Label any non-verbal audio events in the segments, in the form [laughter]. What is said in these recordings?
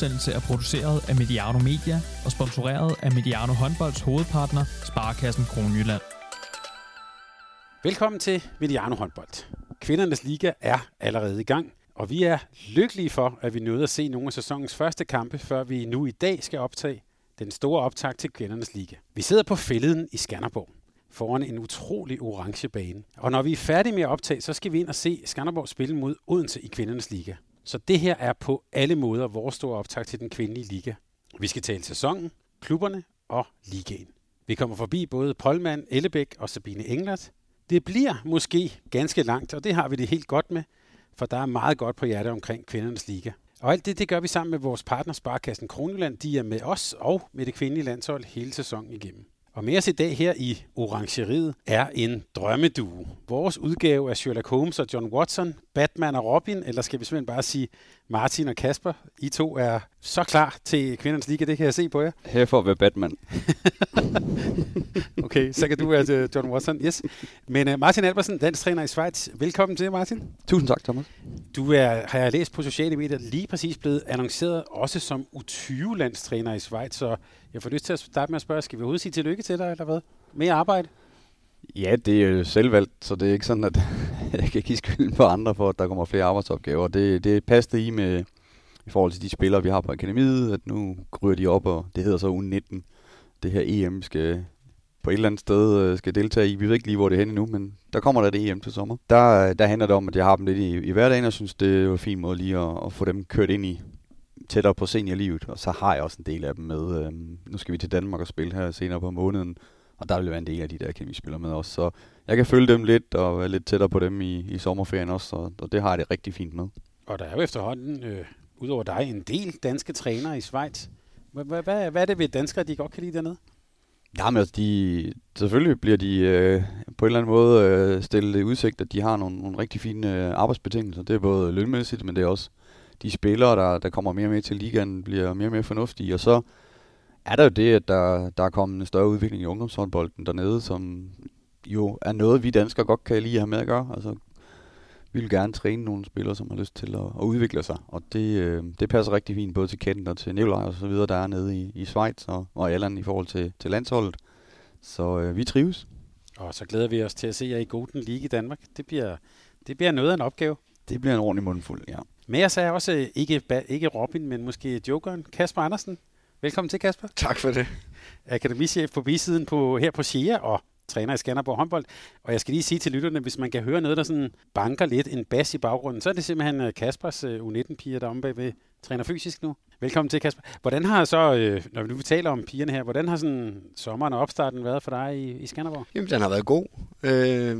Udsendelse er produceret af Mediano Media og sponsoreret af Mediano Håndbolds hovedpartner, Sparkassen Kronjylland. Velkommen til Mediano Håndbold. Kvindernes Liga er allerede i gang, og vi er lykkelige for, at vi nåede at se nogle af sæsonens første kampe, før vi nu i dag skal optage den store optag til Kvindernes Liga. Vi sidder på fælleden i Skanderborg foran en utrolig orange bane. Og når vi er færdige med at optage, så skal vi ind og se Skanderborg spille mod Odense i Kvindernes Liga. Så det her er på alle måder vores store optag til den kvindelige liga. Vi skal tale sæsonen, klubberne og ligaen. Vi kommer forbi både Polman, Ellebæk og Sabine Englert. Det bliver måske ganske langt, og det har vi det helt godt med, for der er meget godt på hjertet omkring kvindernes liga. Og alt det, det gør vi sammen med vores partner Sparkassen Kronjylland. De er med os og med det kvindelige landshold hele sæsonen igennem. Og med os i dag her i Orangeriet er en drømmedue. Vores udgave af Sherlock Holmes og John Watson, Batman og Robin, eller skal vi simpelthen bare sige Martin og Kasper. I to er så klar til kvindernes liga, det kan jeg se på jer. Her for at være Batman. [laughs] okay, så kan du være til John Watson. Yes. Men uh, Martin Albersen, træner i Schweiz. Velkommen til, Martin. Tusind tak, Thomas. Du er, har jeg læst på sociale medier, lige præcis blevet annonceret også som U20-landstræner i Schweiz, så jeg får lyst til at starte med at spørge, skal vi overhovedet sige tillykke til dig, eller hvad? Mere arbejde? Ja, det er jo selvvalgt, så det er ikke sådan, at [laughs] jeg kan give skylden på andre for, at der kommer flere arbejdsopgaver. Det, det passer i med i forhold til de spillere, vi har på akademiet, at nu ryger de op, og det hedder så U19. Det her EM skal på et eller andet sted øh, skal deltage i. Vi ved ikke lige, hvor det er henne nu, men der kommer der det EM til sommer. Der, der handler det om, at jeg har dem lidt i, i hverdagen, og synes, det er en fin måde lige at, at få dem kørt ind i tættere på seniorlivet. Og så har jeg også en del af dem med. Øhm, nu skal vi til Danmark og spille her senere på måneden, og der vil være en del af de der akademispillere med også. Så jeg kan følge dem lidt og være lidt tættere på dem i, i sommerferien også, og, og det har jeg det rigtig fint med. Og der er jo efterhånden, øh, udover dig, en del danske trænere i Schweiz. Hvad, er det ved danskere, de godt kan lide dernede? Jamen altså, de, selvfølgelig bliver de øh, på en eller anden måde øh, stillet udsigt, at de har nogle, nogle rigtig fine øh, arbejdsbetingelser. Det er både lønmæssigt, men det er også de spillere, der, der kommer mere med til ligaen, bliver mere og mere fornuftige. Og så er der jo det, at der, der er kommet en større udvikling i ungdomshåndbolden dernede, som jo er noget, vi danskere godt kan lide at have med at gøre. Altså, vi vil gerne træne nogle spillere, som har lyst til at, at udvikle sig. Og det, øh, det passer rigtig fint både til Kent og til Nikolaj og så videre, der er nede i, i Schweiz og, og Allan i forhold til, til landsholdet. Så øh, vi trives. Og så glæder vi os til at se jer i Golden League i Danmark. Det bliver, det bliver noget af en opgave. Det bliver en ordentlig mundfuld, ja. Med os er også ikke, ikke Robin, men måske Jokeren, Kasper Andersen. Velkommen til, Kasper. Tak for det. Akademichef på bisiden på, her på SIA og træner i Skanderborg håndbold. Og jeg skal lige sige til lytterne, hvis man kan høre noget, der sådan banker lidt en bas i baggrunden, så er det simpelthen øh, Kaspers øh, U19-piger, der er om bagved træner fysisk nu. Velkommen til, Kasper. Hvordan har så, øh, når vi nu taler om pigerne her, hvordan har sådan sommeren og opstarten været for dig i, i Skanderborg? Jamen, den har været god. Øh,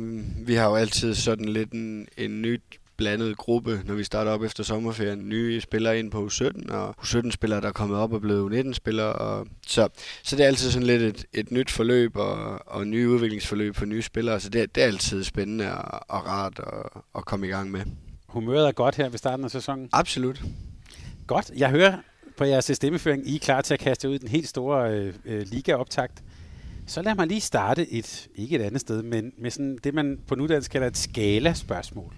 vi har jo altid sådan lidt en, en nyt blandet gruppe, når vi starter op efter sommerferien. Nye spillere ind på U17, og U17-spillere, der er kommet op og blevet U19-spillere. Og så, så det er altid sådan lidt et, et nyt forløb og, og nye udviklingsforløb for nye spillere. Så det, det er altid spændende og, og rart at, at komme i gang med. Humøret er godt her ved starten af sæsonen? Absolut. Godt. Jeg hører på jeres stemmeføring, I er klar til at kaste ud i den helt store øh, øh, ligaoptakt. Så lad mig lige starte et, ikke et andet sted, men med sådan det, man på nudansk kalder et skala-spørgsmål.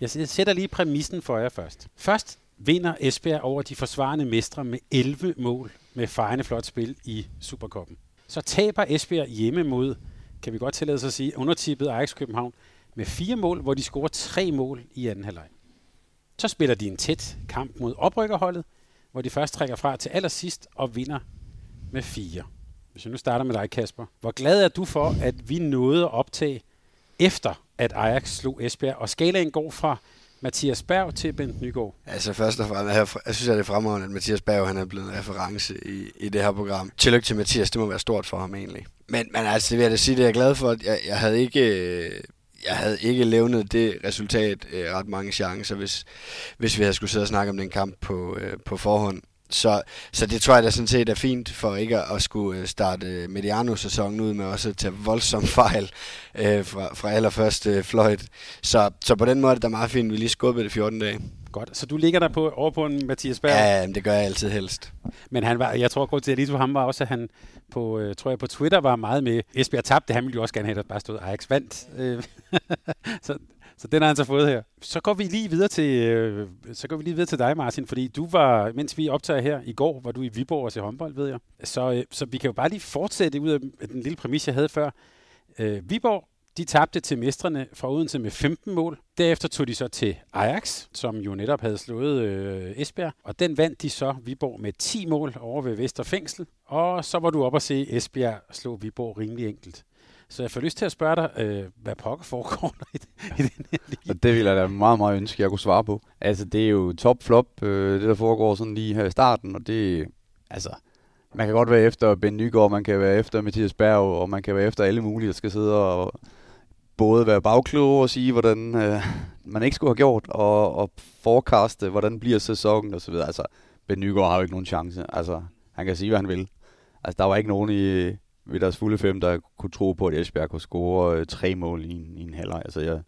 Jeg sætter lige præmissen for jer først. Først vinder Esbjerg over de forsvarende mestre med 11 mål med fejende flot spil i Superkoppen. Så taber Esbjerg hjemme mod, kan vi godt tillade sig at sige, undertippet Ajax København med fire mål, hvor de scorer tre mål i anden halvleg. Så spiller de en tæt kamp mod oprykkerholdet, hvor de først trækker fra til allersidst og vinder med fire. Hvis jeg nu starter med dig, Kasper. Hvor glad er du for, at vi nåede at optage efter at Ajax slog Esbjerg, og skalaen går fra Mathias Berg til Bent Nygaard? Altså først og fremmest, jeg, jeg synes, at det er fremragende, at Mathias Berg han er blevet en reference i, i det her program. Tillykke til Mathias, det må være stort for ham egentlig. Men, men altså, det vil jeg da sige, det er jeg glad for, at jeg, jeg havde ikke... Øh, jeg havde ikke levnet det resultat øh, ret mange chancer, hvis, hvis vi havde skulle sidde og snakke om den kamp på, øh, på forhånd. Så, så det tror jeg da sådan set er fint for ikke at, at skulle øh, starte øh, Mediano-sæsonen ud med også at tage voldsom [laughs] fejl øh, fra, fra allerførste øh, fløjt. Så, så på den måde er det da meget fint, at vi lige skubbede det 14 dage. Godt. Så du ligger der på, over på en Mathias Berg? Ja, det gør jeg altid helst. Men han var, jeg tror, at til at lige ham var også, at han på, øh, tror jeg, på Twitter var meget med. Esbjerg tabte, han ville jo også gerne have, at bare stod Ajax vandt. Øh, [laughs] så, så den har han så fået her. Så går vi lige videre til, øh, så går vi lige videre til dig, Martin, fordi du var, mens vi optager her i går, var du i Viborg og se håndbold, ved jeg. Så, øh, så vi kan jo bare lige fortsætte ud af den lille præmis, jeg havde før. Øh, Viborg de tabte til mestrene fra Odense med 15 mål. Derefter tog de så til Ajax, som jo netop havde slået øh, Esbjerg. Og den vandt de så Viborg med 10 mål over ved Vesterfængsel. Og så var du op og se Esbjerg slå Viborg rimelig enkelt. Så jeg får lyst til at spørge dig, øh, hvad pokker foregår der i, i den her lige? Og det vil jeg da meget, meget ønske, jeg kunne svare på. Altså, det er jo top-flop, øh, det der foregår sådan lige her i starten, og det, altså, man kan godt være efter Ben Nygaard, man kan være efter Mathias Berg, og man kan være efter alle mulige, der skal sidde og både være bagklog og sige, hvordan øh, man ikke skulle have gjort, og, og forekaste, hvordan bliver sæsonen og så videre. Altså, Ben Nygaard har jo ikke nogen chance. Altså, han kan sige, hvad han vil. Altså, der var ikke nogen i, ved deres fulde fem, der kunne tro på, at Esbjerg kunne score øh, tre mål i en, i en halvleg. Altså, jeg,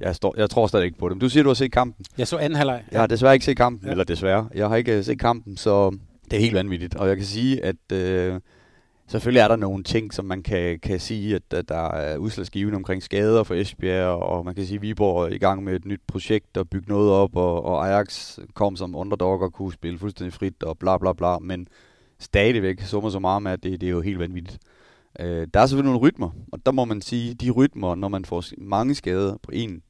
jeg, står, jeg tror stadig ikke på det. Men du siger, du har set kampen. Jeg så anden halvleg. Jeg har desværre ikke set kampen, ja. eller desværre. Jeg har ikke set kampen, så det er helt vanvittigt. Og jeg kan sige, at øh, Selvfølgelig er der nogle ting, som man kan, kan sige, at, at der er udslagsgivende omkring skader for Esbjerg, og man kan sige, at Viborg er i gang med et nyt projekt og bygge noget op, og, og Ajax kom som underdog og kunne spille fuldstændig frit og bla bla bla, men stadigvæk summer så meget med, at det, det er jo helt vanvittigt. Øh, der er selvfølgelig nogle rytmer, og der må man sige, de rytmer, når man får mange skader på en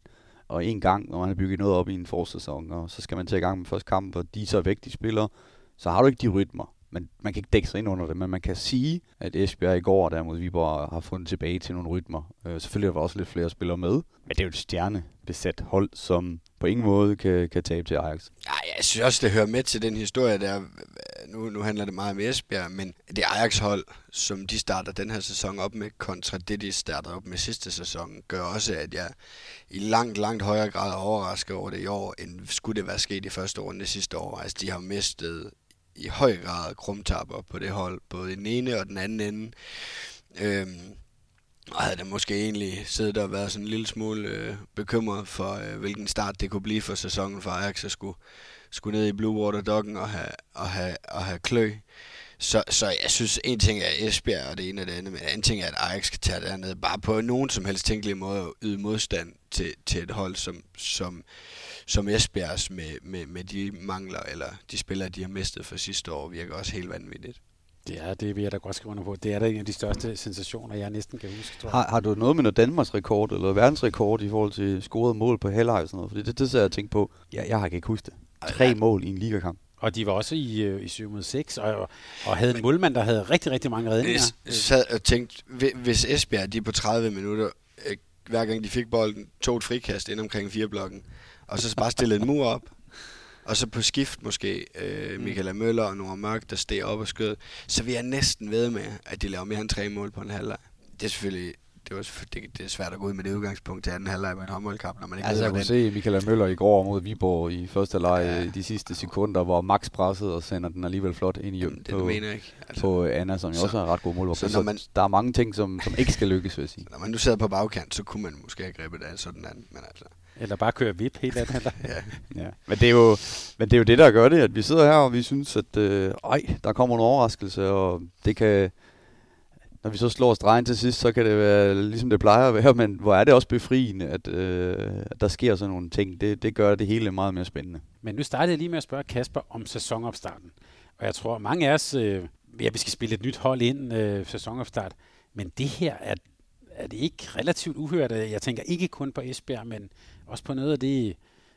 og en gang, når man har bygget noget op i en forsæson, og så skal man tage i gang med første kamp, og de er så væk, de spiller, så har du ikke de rytmer man, man kan ikke dække sig ind under det, men man kan sige, at Esbjerg i går der mod Viborg har fundet tilbage til nogle rytmer. Øh, selvfølgelig er der også lidt flere spillere med, men det er jo et stjernebesat hold, som på ingen måde kan, kan tabe til Ajax. Ja, jeg synes også, det hører med til den historie der. Nu, nu handler det meget om Esbjerg, men det Ajax-hold, som de starter den her sæson op med, kontra det, de startede op med sidste sæson, gør også, at jeg i langt, langt højere grad er overrasket over det i år, end skulle det være sket i første runde sidste år. Altså, de har mistet i høj grad krumtapper på det hold, både i den ene og den anden ende. Øhm, og havde da måske egentlig siddet og været sådan en lille smule øh, bekymret for, øh, hvilken start det kunne blive for sæsonen for Ajax at skulle, skulle ned i Blue Water Doggen og have, og have, og have klø. Så, så jeg synes, en ting er Esbjerg og det ene og det andet, men en anden ting er, at Ajax kan tage derned bare på nogen som helst tænkelig måde at yde modstand til, til et hold, som, som som Esbjergs med, med, med de mangler, eller de spillere, de har mistet for sidste år, virker også helt vanvittigt. Det er det, vil jeg da godt skrive under på. Det er da en af de største sensationer, jeg næsten kan huske. Tror jeg. Har, har du noget med noget Danmarks rekord eller verdensrekord i forhold til scoret mål på halvleg og sådan noget? Fordi det, det så jeg tænkt på. Ja, jeg har ikke huske det. Tre ja. mål i en ligakamp. Og de var også i, øh, i 7 mod 6, og, og havde en målmand, der havde rigtig, rigtig mange redninger. Jeg sad og tænkte, hvis Esbjerg de på 30 minutter, øh, hver gang de fik bolden, tog et frikast ind omkring fire blokken, og så bare stille en mur op. Og så på skift måske øh, mm. Michael Møller og Nora Mørk, der steg op og skød. Så vi er næsten ved med, at de laver mere end tre mål på en halvleg. Det er selvfølgelig det, var, det, det er svært at gå ud med det udgangspunkt til anden halvleg med en håndboldkamp, når man ikke altså, jeg kunne se Michael Møller i går mod Viborg i første halvleg ja. de sidste sekunder, hvor Max pressede og sender den alligevel flot ind i hjem det, på, mener ikke. Altså, på Anna, som jo også er ret god mål. Så, så man, der er mange ting, som, som ikke skal lykkes, vil jeg sige. Når man nu sidder på bagkant, så kunne man måske have grebet af sådan anden, men altså... Eller bare køre vip helt andet. Eller? [laughs] ja. ja. Men, det er jo, men det er jo det, der gør det, at vi sidder her, og vi synes, at øh, ej, der kommer en overraskelse, og det kan, når vi så slår stregen til sidst, så kan det være ligesom det plejer at være, [laughs] men hvor er det også befriende, at, øh, at der sker sådan nogle ting. Det, det gør det hele meget mere spændende. Men nu startede jeg lige med at spørge Kasper om sæsonopstarten. Og jeg tror, mange af os, øh, ja, vi skal spille et nyt hold ind øh, sæsonopstart, men det her er, er det ikke relativt uhørt. Jeg tænker ikke kun på Esbjerg, men også på noget af det,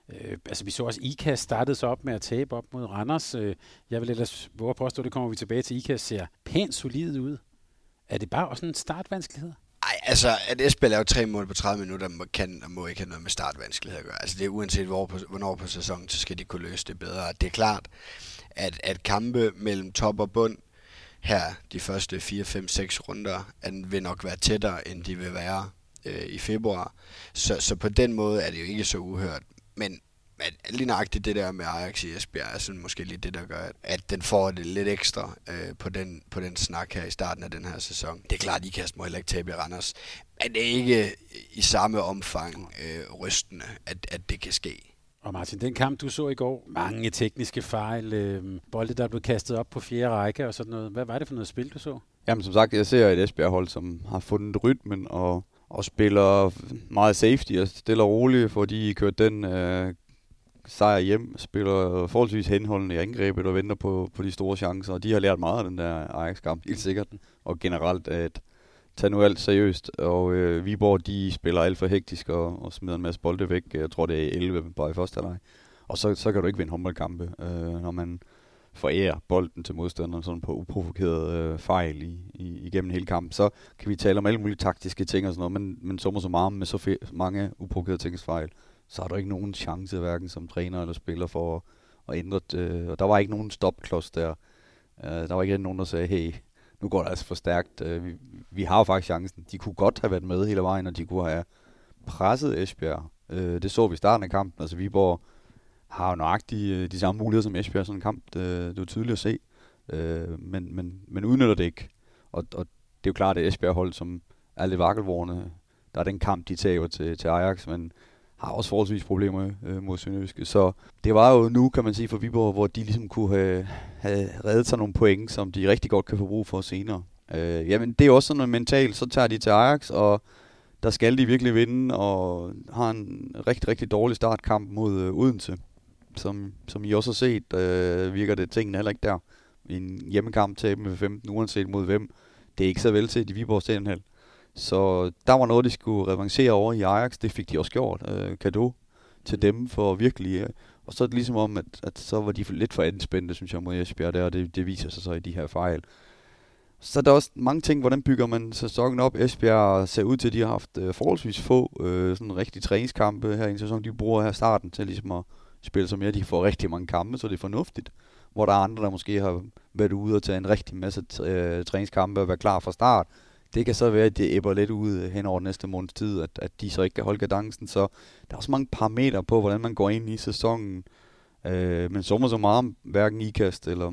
øh, altså vi så også IKAS startede så op med at tabe op mod Randers. Øh, jeg vil ellers våge at påstå, det kommer vi tilbage til. IKAS ser pænt solid ud. Er det bare også en startvanskelighed? Nej, altså, at Esbjerg laver tre mål på 30 minutter, må, kan og må ikke have noget med startvanskelighed at gøre. Altså, det er uanset hvor på, hvornår på sæsonen, så skal de kunne løse det bedre. Det er klart, at, at kampe mellem top og bund her, de første 4, 5, 6 runder, at den vil nok være tættere, end de vil være øh, i februar. Så, så på den måde er det jo ikke så uhørt. Men men lige nøjagtigt det der med Ajax i Esbjerg er sådan måske lige det, der gør, at den får det lidt ekstra øh, på, den, på den snak her i starten af den her sæson. Det er klart, at IKAST må heller ikke tabe i Randers, men det er ikke i samme omfang øh, rystende, at, at det kan ske. Og Martin, den kamp, du så i går, mange tekniske fejl, øh, bolde, der blev kastet op på fjerde række og sådan noget. Hvad var det for noget spil, du så? Jamen som sagt, jeg ser et Esbjerg-hold, som har fundet rytmen og, og spiller meget safety og stille og roligt, for de kørt den øh, sejr hjem, spiller forholdsvis henholdende i angrebet og venter på, på de store chancer. Og de har lært meget af den der Ajax-kamp, helt sikkert. Og generelt at tage nu alt seriøst. Og øh, Viborg, de spiller alt for hektisk og, og smider en masse bolde væk. Jeg tror, det er 11 bare i første halvleg. Og så, så kan du ikke vinde håndboldkampe, øh, når man forærer bolden til modstanderen sådan på uprovokeret øh, fejl i, i, igennem hele kampen. Så kan vi tale om alle mulige taktiske ting og sådan noget, men, men summer så meget med så mange uprovokerede fejl, så har du ikke nogen chance, hverken som træner eller spiller, for at, at ændre det. Øh, og der var ikke nogen stopklods der. Øh, der var ikke nogen, der sagde, hey, nu går det altså for stærkt. Øh, vi, vi har jo faktisk chancen. De kunne godt have været med hele vejen, og de kunne have presset Esbjerg. Øh, det så vi i starten af kampen. Altså Viborg har jo nøjagtigt øh, de samme muligheder som Esbjerg sådan en kamp. Det, det er tydeligt at se. Øh, men, men, men udnytter det ikke. Og, og det er jo klart, at Esbjerg hold, som er lidt vakkelvorne, der er den kamp, de taber til, til Ajax, men har også forholdsvis problemer øh, mod Sønderjyske. Så det var jo nu, kan man sige, for Viborg, hvor de ligesom kunne have, have reddet sig nogle point, som de rigtig godt kan få brug for senere. Øh, jamen, det er også sådan noget mentalt. Så tager de til Ajax, og der skal de virkelig vinde, og har en rigtig, rigtig dårlig startkamp mod øh, Odense. Som, som I også har set, øh, virker det tingene heller ikke der. En hjemmekamp tabe med 15, uanset mod hvem. Det er ikke så vel til i Viborg Stadion så der var noget, de skulle revancere over i Ajax. Det fik de også gjort. Øh, kado til dem for virkelig. Øh, og så er det ligesom om, at, at så var de lidt for anspændte, synes jeg, mod Esbjerg der, og det, det viser sig så i de her fejl. Så der er også mange ting, hvordan bygger man sæsonen op. Esbjerg ser ud til, at de har haft øh, forholdsvis få øh, sådan rigtig træningskampe her i en sæson. De bruger her starten til ligesom at spil som mere. De får rigtig mange kampe, så det er fornuftigt. Hvor der er andre, der måske har været ude og tage en rigtig masse øh, træningskampe og være klar fra start det kan så være, at det æbber lidt ud øh, hen over næste måneds tid, at, at de så ikke kan holde kadencen. Så der er også mange parametre på, hvordan man går ind i sæsonen. Øh, men sommer så meget, hverken IKAST eller,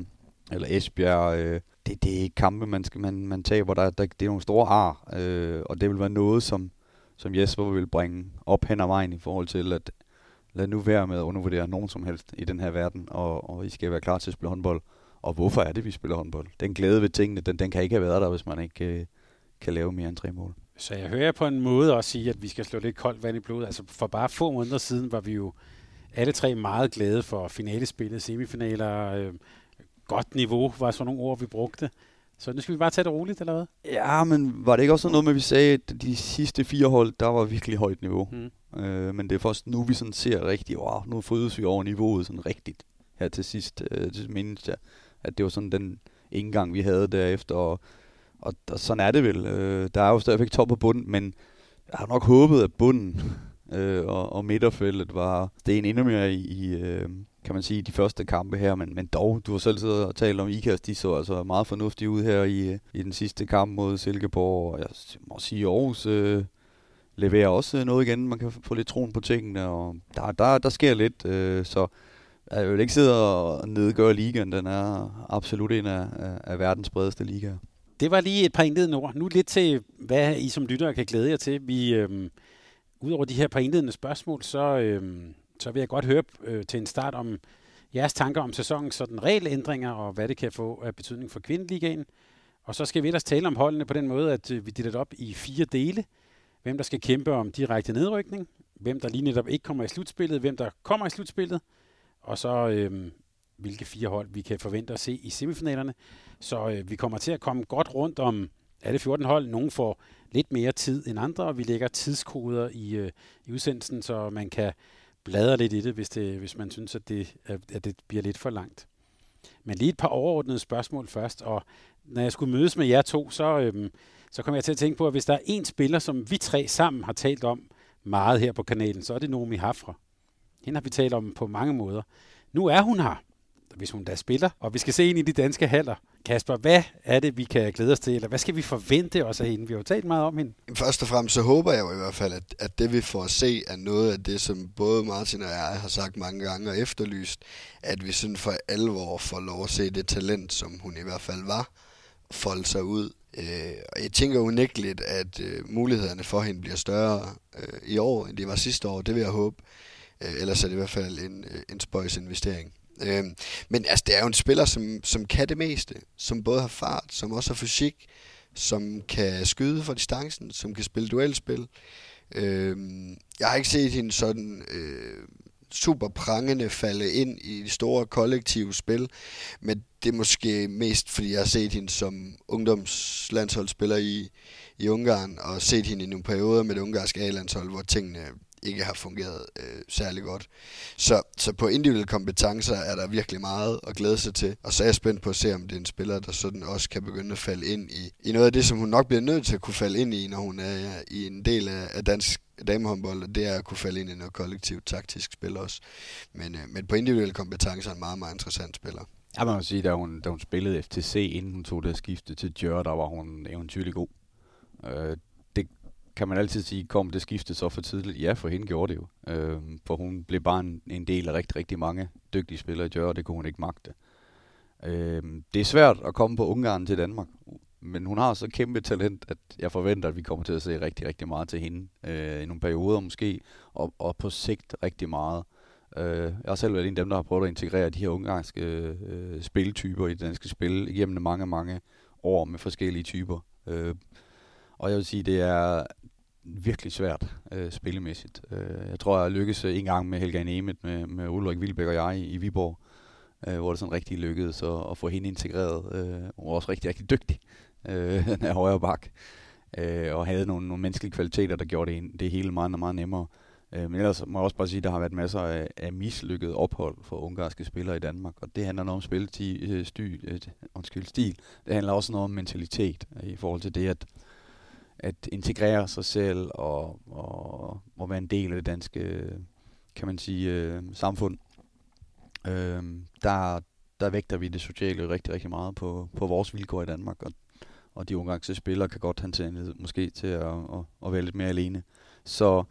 eller Esbjerg, øh, det, det er kampe, man, skal, man, man taber. Der, der, det er nogle store ar, øh, og det vil være noget, som, som Jesper vil bringe op hen ad vejen i forhold til, at lad nu være med at undervurdere nogen som helst i den her verden, og, og I skal være klar til at spille håndbold. Og hvorfor er det, vi spiller håndbold? Den glæde ved tingene, den, den kan ikke have været der, hvis man ikke, øh, kan lave mere end tre mål. Så jeg hører på en måde også sige, at vi skal slå lidt koldt vand i blodet. Altså for bare få måneder siden var vi jo alle tre meget glade for finalespillet, semifinaler, øh, godt niveau var sådan nogle ord, vi brugte. Så nu skal vi bare tage det roligt, eller hvad? Ja, men var det ikke også noget med, at vi sagde, at de sidste fire hold, der var virkelig højt niveau. Mm. Øh, men det er først nu, vi sådan ser rigtigt, wow, nu frydes vi over niveauet sådan rigtigt her til sidst. Øh, til mindst, ja, at det var sådan den indgang, vi havde derefter, og og, og sådan er det vel. Øh, der er jo stadigvæk top på bunden, men jeg har nok håbet, at bunden øh, og, og midterfeltet var det en endnu mere i, i øh, kan man sige, de første kampe her, men, men dog, du har selv siddet og talt om IKAS, de så altså meget fornuftige ud her i, i den sidste kamp mod Silkeborg, og jeg må sige, Aarhus øh, leverer også noget igen, man kan få lidt troen på tingene, og der, der, der sker lidt, øh, så jeg vil ikke sidde og nedgøre ligaen, den er absolut en af, af, af verdens bredeste ligaer. Det var lige et par indledende ord. Nu lidt til, hvad I som lyttere kan glæde jer til. Vi, øhm, Udover de her par indledende spørgsmål, så, øhm, så vil jeg godt høre øh, til en start om jeres tanker om sæsonen, sådan regelændringer og hvad det kan få af betydning for kvindeligaen. Og så skal vi ellers tale om holdene på den måde, at øh, vi deler det op i fire dele. Hvem der skal kæmpe om direkte nedrykning, hvem der lige netop ikke kommer i slutspillet, hvem der kommer i slutspillet, og så øh, hvilke fire hold vi kan forvente at se i semifinalerne. Så øh, vi kommer til at komme godt rundt om alle 14 hold. Nogle får lidt mere tid end andre, og vi lægger tidskoder i, øh, i udsendelsen, så man kan bladre lidt i det, hvis, det, hvis man synes, at det, at det bliver lidt for langt. Men lige et par overordnede spørgsmål først, og når jeg skulle mødes med jer to, så, øhm, så kom jeg til at tænke på, at hvis der er en spiller, som vi tre sammen har talt om meget her på kanalen, så er det Nomi Hafra. Hende har vi talt om på mange måder. Nu er hun her hvis hun da spiller. Og vi skal se ind i de danske haller. Kasper, hvad er det, vi kan glæde os til, eller hvad skal vi forvente os af hende? Vi har jo talt meget om hende. Først og fremmest så håber jeg jo i hvert fald, at, at det vi får at se er noget af det, som både Martin og jeg har sagt mange gange og efterlyst, at vi sådan for alvor får lov at se det talent, som hun i hvert fald var, folde sig ud. Øh, og jeg tænker unægteligt, at øh, mulighederne for hende bliver større øh, i år, end det var sidste år. Det vil jeg håbe. Øh, ellers er det i hvert fald en, øh, en spøjs investering. Øh, men altså, det er jo en spiller, som, som kan det meste. Som både har fart, som også har fysik, som kan skyde fra distancen, som kan spille duelspil. Øh, jeg har ikke set hende sådan øh, super prangende falde ind i de store kollektive spil, men det er måske mest, fordi jeg har set hende som ungdomslandsholdsspiller i, i Ungarn, og set hende i nogle perioder med det ungarske A-landshold, hvor tingene ikke har fungeret øh, særlig godt. Så, så på individuelle kompetencer er der virkelig meget at glæde sig til. Og så er jeg spændt på at se, om det er en spiller, der sådan også kan begynde at falde ind i, i noget af det, som hun nok bliver nødt til at kunne falde ind i, når hun er i en del af, af dansk damehåndbold, og det er at kunne falde ind i noget kollektivt taktisk spil også. Men, øh, men på individuelle kompetencer er en meget, meget interessant spiller. Ja, man må sige, da hun, da hun spillede FTC, inden hun tog det skifte til Djør, der var hun eventyrlig god. Øh, kan man altid sige, kom det skifte så for tidligt? Ja, for hende gjorde det jo. Øh, for hun blev bare en, en del af rigtig, rigtig mange dygtige spillere i Jør, og det kunne hun ikke magte. Øh, det er svært at komme på Ungarn til Danmark, men hun har så kæmpe talent, at jeg forventer, at vi kommer til at se rigtig, rigtig meget til hende. Øh, I nogle perioder måske, og, og på sigt rigtig meget. Øh, jeg har selv været en af dem, der har prøvet at integrere de her ungarske øh, spiltyper i det danske spil igennem mange, mange år med forskellige typer. Øh, og jeg vil sige, det er virkelig svært øh, spillemæssigt. Øh, jeg tror, jeg lykkedes en gang med Helga Nemet, med, med Ulrik Vilbæk og jeg i, i Viborg, øh, hvor det sådan rigtig lykkedes at, at få hende integreret. Øh, hun var også rigtig, rigtig dygtig, øh, [laughs] den er højre bak, øh, og havde nogle, nogle menneskelige kvaliteter, der gjorde det, det hele meget, meget nemmere. Øh, men ellers må jeg også bare sige, at der har været masser af, af mislykkede ophold for ungarske spillere i Danmark, og det handler noget om spilletil, øh, stil, øh, undskyld, stil. Det handler også noget om mentalitet øh, i forhold til det, at at integrere sig selv og, og, og være en del af det danske, kan man sige, øh, samfund. Øh, der, der vægter vi det sociale rigtig, rigtig meget på, på vores vilkår i Danmark, og, og de ungarske spillere kan godt have en måske til at, at, at være lidt mere alene. Så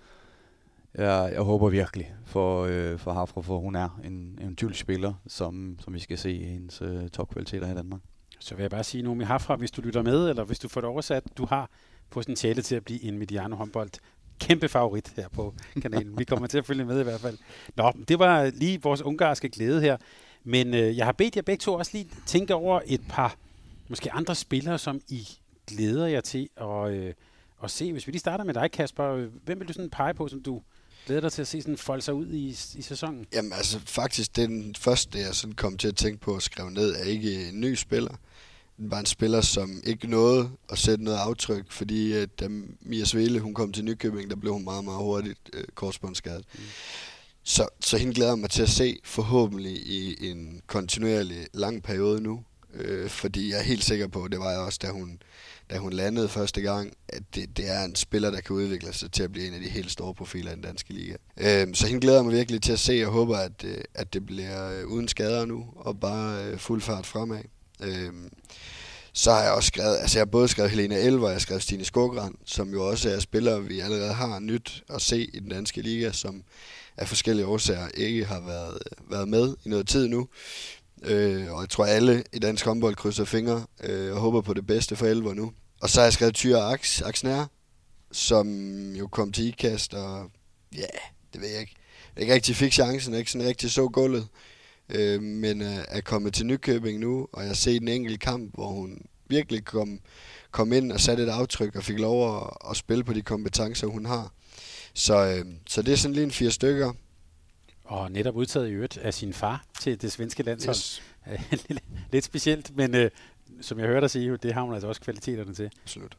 jeg, jeg håber virkelig for, øh, for Hafra, for hun er en, en tyld spiller, som, som vi skal se i hendes øh, topkvaliteter her i Danmark. Så vil jeg bare sige, Nomi Hafra, hvis du lytter med, eller hvis du får det oversat, du har potentiale til at blive en Mediano håndbold kæmpe favorit her på kanalen. Vi kommer til at følge med i hvert fald. Nå, det var lige vores ungarske glæde her. Men øh, jeg har bedt jer begge to også lige tænke over et par måske andre spillere, som I glæder jer til at, øh, at se. Hvis vi lige starter med dig, Kasper. Hvem vil du sådan pege på, som du glæder dig til at se sådan folde sig ud i, i sæsonen? Jamen altså faktisk den første, jeg sådan kom til at tænke på at skrive ned, er ikke en ny spiller var en spiller, som ikke nåede at sætte noget aftryk, fordi at da Mia Svele hun kom til Nykøbing, der blev hun meget, meget hurtigt øh, korsbåndsskadet. Mm. Så, så hende glæder mig til at se forhåbentlig i en kontinuerlig lang periode nu, øh, fordi jeg er helt sikker på, det var jeg også, da hun, da hun landede første gang, at det, det er en spiller, der kan udvikle sig til at blive en af de helt store profiler i den danske liga. Øh, så hende glæder mig virkelig til at se, og håber, at, øh, at det bliver øh, uden skader nu, og bare øh, fuld fart fremad. Øh, så har jeg også skrevet, altså jeg har både skrevet Helena Elver, jeg har skrevet Stine Skogrand, som jo også er spillere, vi allerede har nyt at se i den danske liga, som af forskellige årsager ikke har været, været med i noget tid nu. Øh, og jeg tror alle i dansk håndbold krydser fingre øh, og håber på det bedste for Elver nu. Og så har jeg skrevet Tyre Aks, Aksnær, som jo kom til IKAST, og ja, det ved jeg ikke. Ikke rigtig fik chancen, ikke sådan rigtig så gulvet øh, men øh, er kommet til Nykøbing nu, og jeg har set en enkelt kamp, hvor hun virkelig kom, kom ind og satte et aftryk og fik lov at, at spille på de kompetencer, hun har. Så, øh, så det er sådan lige en fire stykker. Og netop udtaget i øvrigt af sin far til det svenske landshold. Yes. [laughs] Lidt specielt, men øh, som jeg hørte dig sige, det har hun altså også kvaliteterne til. Absolut.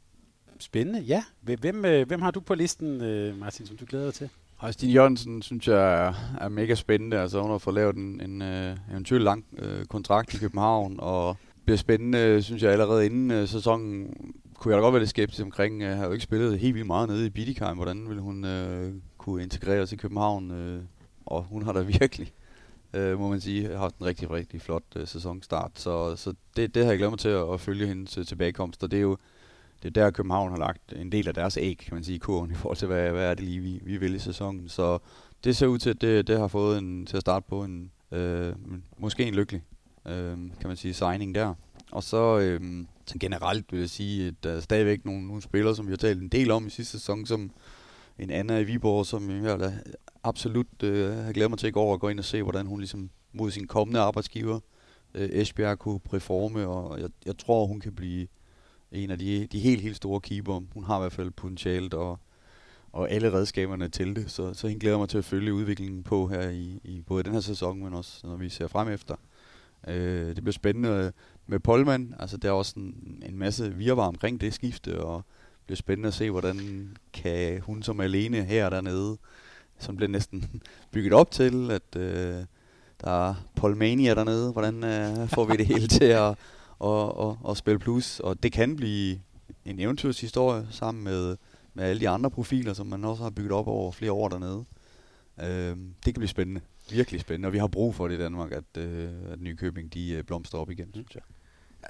Spændende, ja. Hvem, øh, hvem har du på listen, øh, Martin, som du glæder dig til? Og Stine Jørgensen synes jeg er, er mega spændende. Altså hun har fået lavet en, en uh, eventuelt lang uh, kontrakt i København, og bliver spændende, synes jeg, allerede inden uh, sæsonen. Kunne jeg da godt være lidt skeptisk omkring. Jeg har jo ikke spillet helt vildt meget nede i Bidikheim. Hvordan vil hun uh, kunne integreres i København? Uh, og hun har da [laughs] virkelig, uh, må man sige, haft en rigtig, rigtig flot uh, sæsonstart. Så, så det, det har jeg glædet mig til at, at følge hendes uh, tilbagekomst. Og det er jo det er der, København har lagt en del af deres æg, kan man sige, i kurven, i forhold til, hvad, hvad er det lige, vi, vi vil i sæsonen. Så det ser ud til, at det, det har fået en, til at starte på en, øh, måske en lykkelig, øh, kan man sige, signing der. Og så, øh, så generelt vil jeg sige, at der er stadigvæk nogle, nogle spillere, som vi har talt en del om i sidste sæson, som en Anna i Viborg, som jeg da absolut øh, har glædet mig til i går at gå ind og se, hvordan hun ligesom mod sin kommende arbejdsgiver, øh, Esbjerg, kunne performe, og jeg, jeg tror, hun kan blive en af de, de helt, helt store keeper. Hun har i hvert fald potentialet og, og alle redskaberne til det, så, så hende glæder mig til at følge udviklingen på her i, i både den her sæson, men også når vi ser frem efter. Øh, det bliver spændende med Polman, altså der er også en, en masse virvar omkring det skifte, og det bliver spændende at se, hvordan kan hun som alene her dernede, som bliver næsten [laughs] bygget op til, at øh, der er Polmania dernede, hvordan øh, får vi det hele til at, og, og, og spille plus, og det kan blive en eventyrshistorie sammen med, med alle de andre profiler, som man også har bygget op over flere år dernede. Øh, det kan blive spændende. Virkelig spændende, og vi har brug for det i Danmark, at, øh, at Nykøbing de øh, blomster op igen, synes jeg.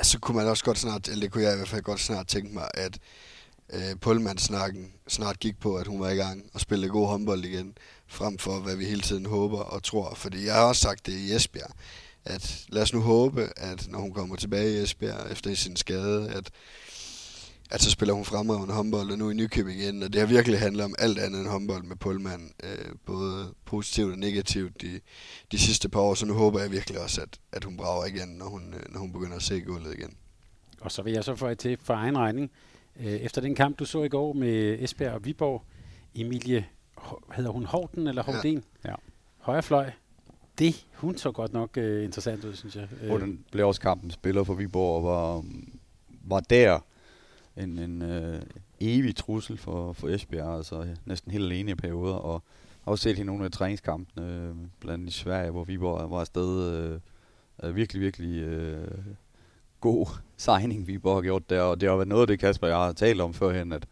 Så så kunne man også godt snart, eller det kunne jeg i hvert fald godt snart tænke mig, at øh, Pullman-snakken snart gik på, at hun var i gang og spille god håndbold igen, frem for hvad vi hele tiden håber og tror. Fordi jeg har også sagt det i Esbjerg, at lad os nu håbe, at når hun kommer tilbage i Esbjerg efter sin skade, at, at så spiller hun fremragende håndbold, og nu i Nykøbing igen, og det har virkelig handlet om alt andet end håndbold med Pullman, øh, både positivt og negativt de, de sidste par år, så nu håber jeg virkelig også, at, at hun brager igen, når hun, øh, når hun begynder at se gulvet igen. Og så vil jeg så få til for egen regning, øh, efter den kamp, du så i går med Esbjerg og Viborg, Emilie, hedder hun Horten eller Horten? Ja. ja. Højrefløj. Det, hun så godt nok øh, interessant ud, synes jeg. Øh. Og den blev også kampen spiller for Viborg og var, var der en, en øh, evig trussel for, for Esbjerg, altså næsten helt alene i perioder, og har også set i nogle af træningskampene, øh, blandt andet i Sverige, hvor Viborg var afsted øh, virkelig, virkelig øh, god [laughs] signing, Viborg har gjort der, og det har været noget af det, Kasper jeg har talt om førhen, at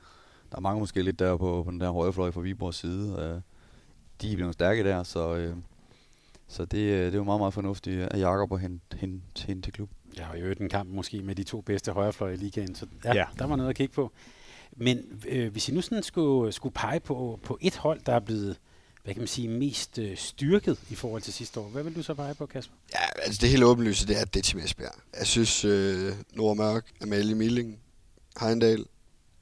der er mange måske lidt der på, på den der højrefløj fra Viborgs side. øh, de er blevet stærke der, så, øh, så det, det er jo meget, meget fornuftigt at Jakob og hente hen, hen til klub. Ja, og i øvrigt en kamp måske med de to bedste højrefløje i ligaen, så ja, ja. der var noget at kigge på. Men øh, hvis I nu sådan skulle, skulle pege på, på et hold, der er blevet hvad kan man sige, mest øh, styrket i forhold til sidste år. Hvad vil du så pege på, Kasper? Ja, altså det helt åbenlyse, det er det til Esbjerg. Jeg synes, øh, Nordmørk, Amalie Milling, Heindal,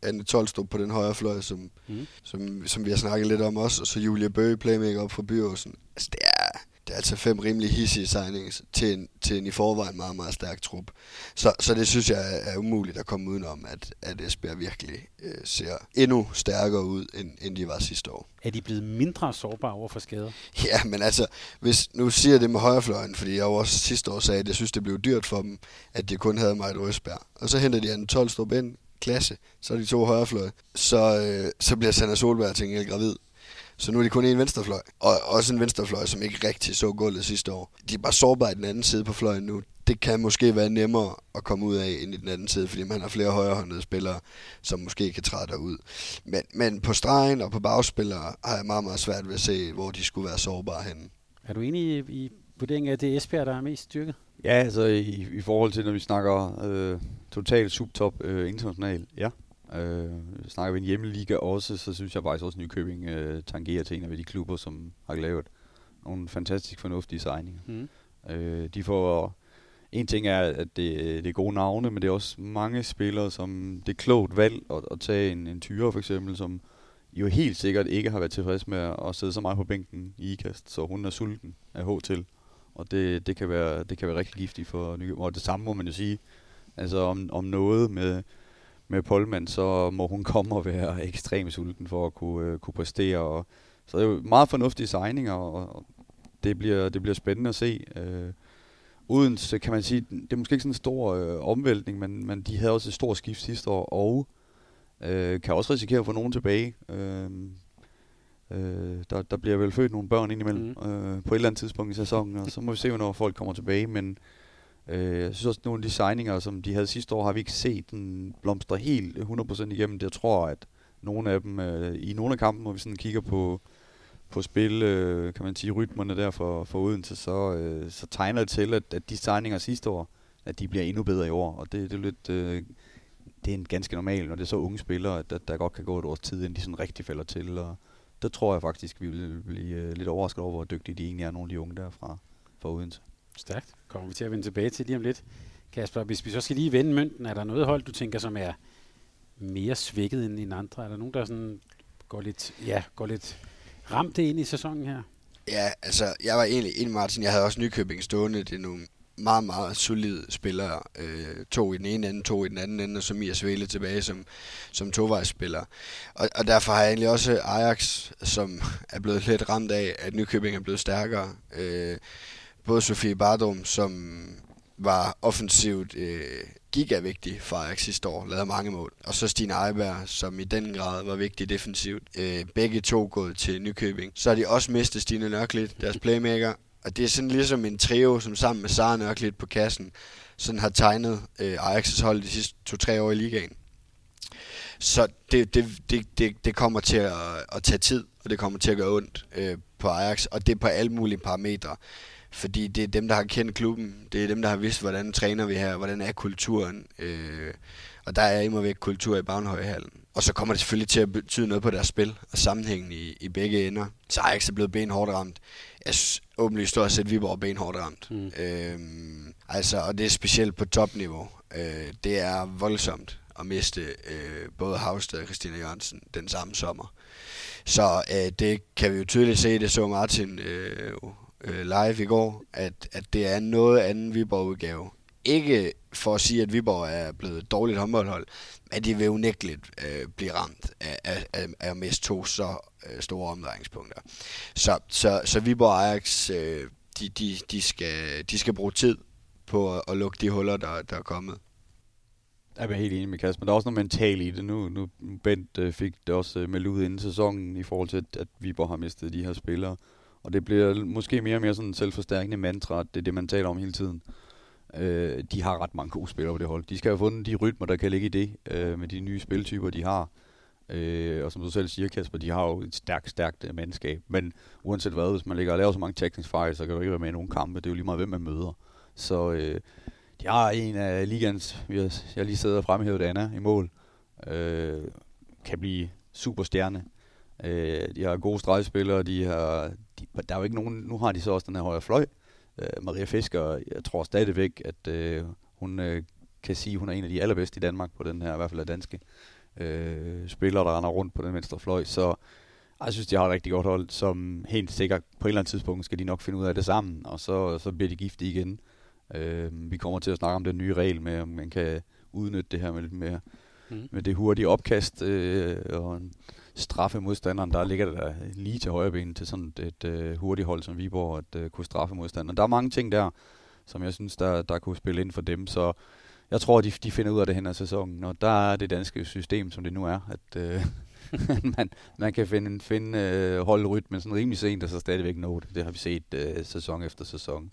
Anne Tolstrup på den højre fløj, som, mm. som, som vi har snakket lidt om også, og så Julia Bøge, playmaker op fra Byåsen. Altså det er, det er altså fem rimelig hissige signings til en, til en i forvejen meget, meget stærk trup. Så, så det synes jeg er, er umuligt at komme udenom, at, at Esbjerg virkelig øh, ser endnu stærkere ud, end, end de var sidste år. Er de blevet mindre sårbare over for skader? [laughs] Ja, men altså, hvis, nu siger jeg det med højrefløjen, fordi jeg også sidste år sagde, at jeg synes, det blev dyrt for dem, at de kun havde mig et Røsberg. Og så henter de en 12 ind, klasse, så er de to højrefløje. Så, øh, så bliver Sander Solberg til en gravid. Så nu er de kun en venstrefløj. Og også en venstrefløj, som ikke rigtig så gulvet sidste år. De er bare sårbare i den anden side på fløjen nu. Det kan måske være nemmere at komme ud af end i den anden side, fordi man har flere højrehåndede spillere, som måske kan træde derud. Men, men på stregen og på bagspillere har jeg meget, meget svært ved at se, hvor de skulle være sårbare henne. Er du enig i, i vurderingen af, at det er Esbjerg, der er mest styrket? Ja, altså i, i forhold til, når vi snakker øh, totalt subtop øh, international, ja. Øh, snakker vi en hjemmeliga også, så synes jeg faktisk også, at Nykøbing øh, tangerer til en af de klubber, som har lavet nogle fantastisk fornuftige signinger. Mm. Øh, de får... En ting er, at det, det er gode navne, men det er også mange spillere, som det er klogt valg at, at tage en, en tyre for eksempel, som jo helt sikkert ikke har været tilfreds med at sidde så meget på bænken i IKAST, så hun er sulten af H til. Og det, det, kan være, det kan være rigtig giftigt for Nykøbing. Og det samme må man jo sige, altså om, om noget med med Polman, så må hun [laughs] komme og være ekstremt sulten for at kunne, øh, kunne præstere. Og, så det er jo meget fornuftige signinger, og, og det, bliver, det bliver spændende at se. Øh, uden, så kan man sige, det er måske ikke sådan en stor øh, omvæltning, men, men de havde også et stort skift sidste år, og øh, kan også risikere at få nogen tilbage. Øh, øh, der, der bliver vel født nogle børn indimellem mm. øh, på et eller andet tidspunkt i sæsonen, og så må vi se, hvornår folk kommer tilbage, men Øh, jeg synes også, at nogle af de signinger, som de havde sidste år, har vi ikke set den blomstre helt 100% igennem. Det jeg tror, at nogle af dem, øh, i nogle af kampen, hvor vi sådan kigger på, på spil, øh, kan man sige, rytmerne der for, for Odense, så, øh, så tegner det til, at, at de signinger sidste år, at de bliver endnu bedre i år. Og det, det er lidt... Øh, det er en ganske normal, når det er så unge spillere, at, der godt kan gå et års tid, inden de sådan rigtig falder til. Og der tror jeg faktisk, vi vil blive øh, lidt overrasket over, hvor dygtige de egentlig er, nogle af de unge der fra, fra Odense. Stærkt. Kommer vi til at vende tilbage til lige om lidt. Kasper, hvis vi så skal lige vende mønten, er der noget hold, du tænker, som er mere svækket end en andre? Er der nogen, der sådan går lidt, ja, går lidt ramt det ind i sæsonen her? Ja, altså, jeg var egentlig en Martin. Jeg havde også Nykøbing stående. Det er nogle meget, meget solide spillere. Øh, to i den ene ende, to i den anden ende, og så Mia Svele tilbage som, som tovejsspiller. Og, og derfor har jeg egentlig også Ajax, som er blevet lidt ramt af, at Nykøbing er blevet stærkere. Øh, både Sofie Bardum, som var offensivt øh, gigavigtig for Ajax sidste år, lavede mange mål. Og så Stine Eiberg, som i den grad var vigtig defensivt. Øh, begge to gået til Nykøbing. Så har de også mistet Stine Nørklit, deres playmaker. Og det er sådan ligesom en trio, som sammen med Sara Nørklit på kassen, sådan har tegnet øh, Ajax' hold de sidste to-tre år i ligaen. Så det, det, det, det, det kommer til at, at tage tid, og det kommer til at gøre ondt øh, på Ajax, og det er på alle mulige parametre. Fordi det er dem, der har kendt klubben. Det er dem, der har vidst, hvordan træner vi her, hvordan er kulturen. Øh, og der er imod væk kultur i Bagnhøjhallen. Og så kommer det selvfølgelig til at betyde noget på deres spil og sammenhængen i, i begge ender. Så er blevet benhårdt ramt. Jeg synes åbenlyst stort set Viborg benhårdt ramt. Mm. Øhm, altså, og det er specielt på topniveau. Øh, det er voldsomt at miste øh, både Havsted og Christina Jørgensen den samme sommer. Så øh, det kan vi jo tydeligt se, det så Martin øh, øh, live i går, at, at det er noget anden Viborg-udgave. Ikke for at sige, at Viborg er blevet et dårligt håndboldhold, men de vil unægteligt øh, blive ramt af, af, af, af at miste to så øh, store omdrejningspunkter. Så, så, så Viborg og Ajax, øh, de, de, de, skal, de skal bruge tid på at, at lukke de huller, der, der er kommet. Jeg er helt enig med Kasper. Der er også noget mentalt i det. Nu, nu Bent øh, fik det også øh, meldt ud inden sæsonen i forhold til, at, at Viborg har mistet de her spillere. Og det bliver måske mere og mere sådan en selvforstærkende mantra, at det er det, man taler om hele tiden. Øh, de har ret mange gode spillere på det hold. De skal have fundet de rytmer, der kan ligge i det, øh, med de nye spiltyper, de har. Øh, og som du selv siger, Kasper, de har jo et stærkt, stærkt øh, mandskab. Men uanset hvad, hvis man ligger og laver så mange tekniske fejl, så kan du ikke være med i nogen kampe. Det er jo lige meget, hvem man møder. Så øh, de har en af ligands, jeg lige sidder og fremhævet Anna i mål, øh, kan blive superstjerne. Øh, de har gode stregspillere, de har, de, der er jo ikke nogen, nu har de så også den her højre fløj. Øh, Maria Fisker, jeg tror stadigvæk, at øh, hun øh, kan sige, at hun er en af de allerbedste i Danmark på den her, i hvert fald af danske øh, spillere, der render rundt på den venstre fløj. Så jeg synes, de har et rigtig godt hold, som helt sikkert på et eller andet tidspunkt skal de nok finde ud af det sammen, og så, så bliver de giftige igen. Øh, vi kommer til at snakke om den nye regel med, om man kan udnytte det her med lidt mere mm. med det hurtige opkast øh, og en straffe modstanderen, der ligger der lige til højre ben til sådan et øh, hurtigt hold som Viborg, at øh, kunne straffe modstanderen. Der er mange ting der, som jeg synes, der, der kunne spille ind for dem, så jeg tror, de, de finder ud af det hen ad sæsonen, og der er det danske system, som det nu er, at øh, [laughs] man, man kan finde, finde øh, holdrytmen sådan rimelig sent, og så stadigvæk nå det. Det har vi set øh, sæson efter sæson.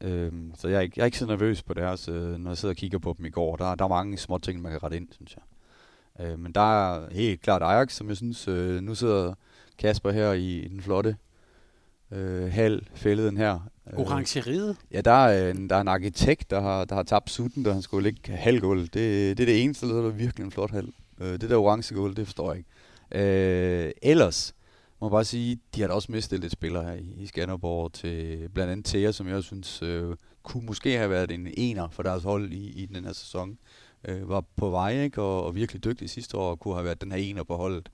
Øhm, så jeg er, ikke, jeg er ikke så nervøs på deres, øh, når jeg sidder og kigger på dem i går. Der, der er mange små ting, man kan rette ind, synes jeg. Øh, men der er helt klart Ajax, som jeg synes, øh, nu sidder Kasper her i, den flotte øh, hal fælleden her. Øh, Orangeriet? Ja, der er, en, der er en arkitekt, der har, der har tabt sutten, der han skulle ligge halvgulv. Det, det er det eneste, der er virkelig en flot hal. Øh, det der orange gulv, det forstår jeg ikke. Øh, ellers må jeg bare sige, de har da også mistet lidt spillere her i, i Skanderborg til blandt andet Thea, som jeg synes øh, kunne måske have været en ener for deres hold i, i den her sæson øh, var på vej ikke? Og, og virkelig dygtig sidste år, og kunne have været den her ener på holdet.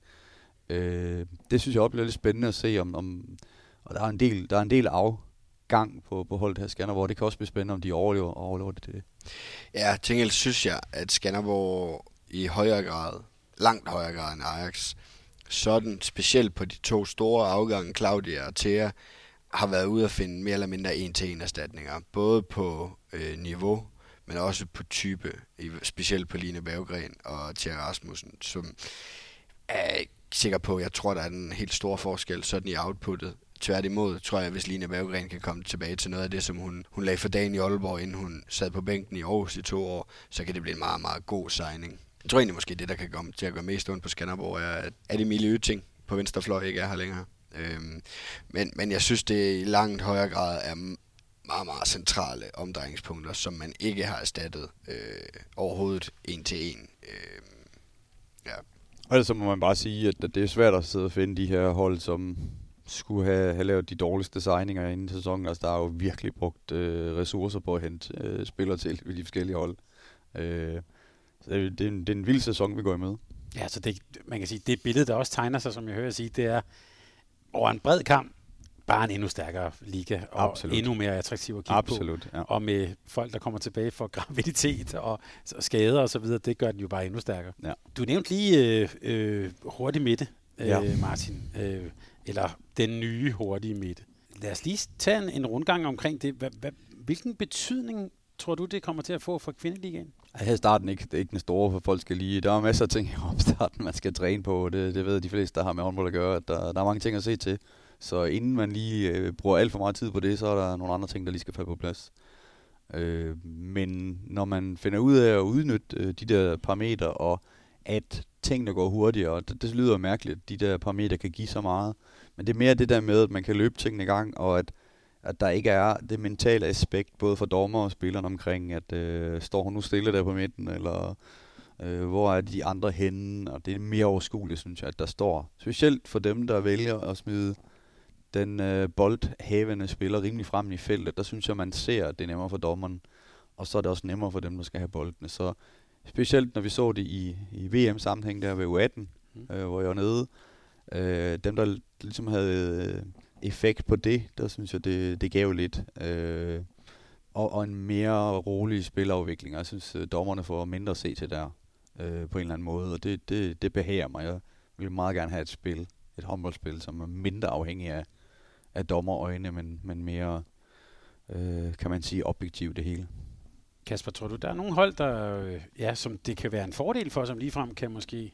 Øh, det synes jeg også bliver lidt spændende at se, om, om og der er en del, der er en del af gang på, på holdet her Skanderborg. Det kan også blive spændende, om de overlever, overlever det til det. Ja, til gengæld synes jeg, at Skanderborg i højere grad, langt højere grad end Ajax, sådan specielt på de to store afgange, Claudia og Thea, har været ude at finde mere eller mindre en-til-en erstatninger. Både på øh, niveau men også på type, specielt på Line Berggren og Thierry Rasmussen, som er ikke sikker på, jeg tror, der er en helt stor forskel sådan i outputtet. Tværtimod tror jeg, hvis Line Berggren kan komme tilbage til noget af det, som hun, hun lagde for dagen i Aalborg, inden hun sad på bænken i Aarhus i to år, så kan det blive en meget, meget god signing. Jeg tror egentlig måske, det, der kan komme til at gøre mest ondt på Skanderborg, er, at, Emilie Yting på venstre fløj ikke er her længere. Øhm, men, men jeg synes, det i langt højere grad er meget, meget centrale omdrejningspunkter, som man ikke har erstattet øh, overhovedet en til en. Øh, ja. Og ellers så må man bare sige, at det er svært at sidde og finde de her hold, som skulle have, have lavet de dårligste signinger inden sæsonen. Altså, der er jo virkelig brugt øh, ressourcer på at hente øh, spillere til ved de forskellige hold. Øh, så det, det, er en, det er en vild sæson, vi går med. Ja, så det, man kan sige, det billede, der også tegner sig, som jeg hører sige, det er over en bred kamp, bare en endnu stærkere liga, og Absolut. endnu mere attraktiv at kigge Absolut, på. Ja. Og med folk, der kommer tilbage for [laughs] graviditet og, skader og så videre, det gør den jo bare endnu stærkere. Ja. Du nævnte lige øh, øh, hurtig midte, øh, ja. Martin, øh, eller den nye hurtige midte. Lad os lige tage en, en rundgang omkring det. Hva, hva, hvilken betydning tror du, det kommer til at få for kvindeligaen? Her starten ikke, det er ikke den store, for folk skal lige... Der er masser af ting i opstarten, man skal træne på. Det, det ved de fleste, der har med håndbold at gøre. At der, der er mange ting at se til. Så inden man lige øh, bruger alt for meget tid på det, så er der nogle andre ting, der lige skal falde på plads. Øh, men når man finder ud af at udnytte øh, de der parametre, og at tingene går hurtigere, og det, det lyder mærkeligt, at de der parametre kan give så meget. Men det er mere det der med, at man kan løbe tingene i gang, og at, at der ikke er det mentale aspekt, både for dommer og spillerne omkring, at øh, står hun nu stille der på midten, eller øh, hvor er de andre henne, og det er mere overskueligt, synes jeg, at der står. Specielt for dem, der vælger at smide den øh, boldhavende spiller rimelig frem i feltet, der synes jeg, man ser, at det er nemmere for dommeren. Og så er det også nemmere for dem, der skal have boldene. Så specielt når vi så det i, i VM-sammenhæng der ved U18, mm. øh, hvor jeg var nede, øh, dem der ligesom havde øh, effekt på det, der synes jeg, det, det gav lidt. Øh, og, og en mere rolig spilafvikling. Jeg synes, øh, dommerne får mindre at se til der øh, på en eller anden måde, og det, det, det behager mig. Jeg vil meget gerne have et spil, et håndboldspil, som er mindre afhængig af, af dommerøjne, men, men mere, øh, kan man sige, objektivt det hele. Kasper, tror du, der er nogle hold, der, øh, ja, som det kan være en fordel for, som ligefrem kan måske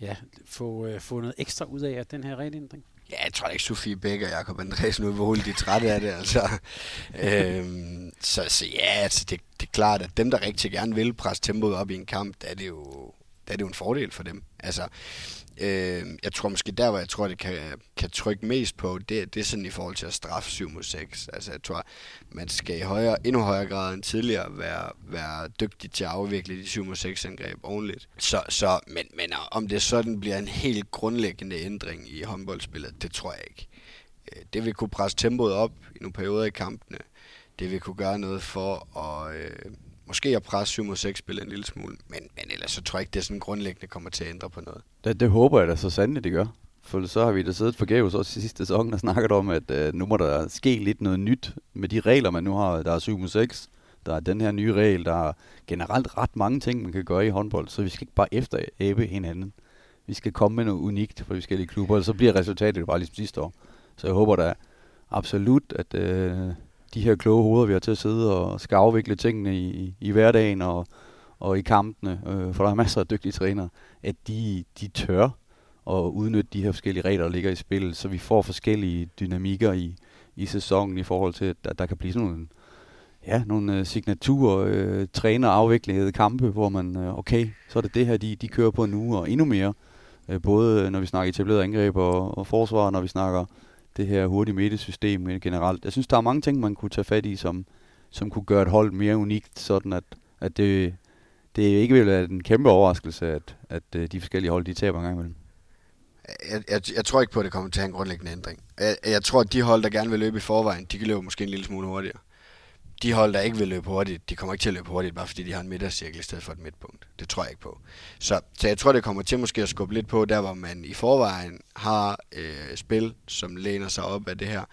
ja, få, øh, få noget ekstra ud af den her regelændring? Ja, jeg tror ikke, Sofie Bæk og Jakob Andresen nu hvor de er trætte af det, altså. [laughs] øhm, så, så ja, altså, det, det er klart, at dem, der rigtig gerne vil presse tempoet op i en kamp, der er det jo, der er det jo en fordel for dem. Altså, Øh, jeg tror måske der, hvor jeg tror, det kan, kan trykke mest på, det, det er sådan i forhold til at straffe 7 mod 6. Altså jeg tror, man skal i højere, endnu højere grad end tidligere være, være dygtig til at afvikle de 7 mod 6 angreb ordentligt. Så, så, men, men om det sådan bliver en helt grundlæggende ændring i håndboldspillet, det tror jeg ikke. Øh, det vil kunne presse tempoet op i nogle perioder i kampene. Det vil kunne gøre noget for at... Øh, måske at presse 7 mod 6 spillet en lille smule, men, men ellers så tror jeg ikke, det sådan grundlæggende kommer til at ændre på noget. Det, det håber jeg da så sandelig, det gør. For så har vi da siddet forgæves også i sidste sæson og snakket om, at øh, nu må der ske lidt noget nyt med de regler, man nu har. Der er 7 mod 6, der er den her nye regel, der er generelt ret mange ting, man kan gøre i håndbold, så vi skal ikke bare efter æbe hinanden. Vi skal komme med noget unikt for forskellige klubber, og så bliver resultatet bare ligesom sidste år. Så jeg håber da absolut, at øh, de her kloge hoveder, vi har til at sidde og skal afvikle tingene i, i hverdagen og, og i kampene, øh, for der er masser af dygtige trænere, at de, de tør at udnytte de her forskellige regler, der ligger i spillet, så vi får forskellige dynamikker i, i sæsonen i forhold til, at der, kan blive sådan nogle, ja, nogle uh, signaturer, øh, øh træner afviklede kampe, hvor man, øh, okay, så er det det her, de, de kører på nu, og endnu mere, øh, både når vi snakker etableret angreb og, og forsvar, når vi snakker det her hurtige midtesystem generelt. Jeg synes, der er mange ting, man kunne tage fat i, som, som kunne gøre et hold mere unikt, sådan at, at det, det ikke vil være en kæmpe overraskelse, at, at øh, de forskellige hold, de taber en gang imellem. Jeg, jeg, jeg tror ikke på, at det kommer til at have en grundlæggende ændring. Jeg, jeg tror, at de hold, der gerne vil løbe i forvejen, de kan løbe måske en lille smule hurtigere de hold, der ikke vil løbe hurtigt, de kommer ikke til at løbe hurtigt, bare fordi de har en midtercirkel i stedet for et midtpunkt. Det tror jeg ikke på. Så, så jeg tror, det kommer til måske at skubbe lidt på, der hvor man i forvejen har øh, spil, som læner sig op af det her.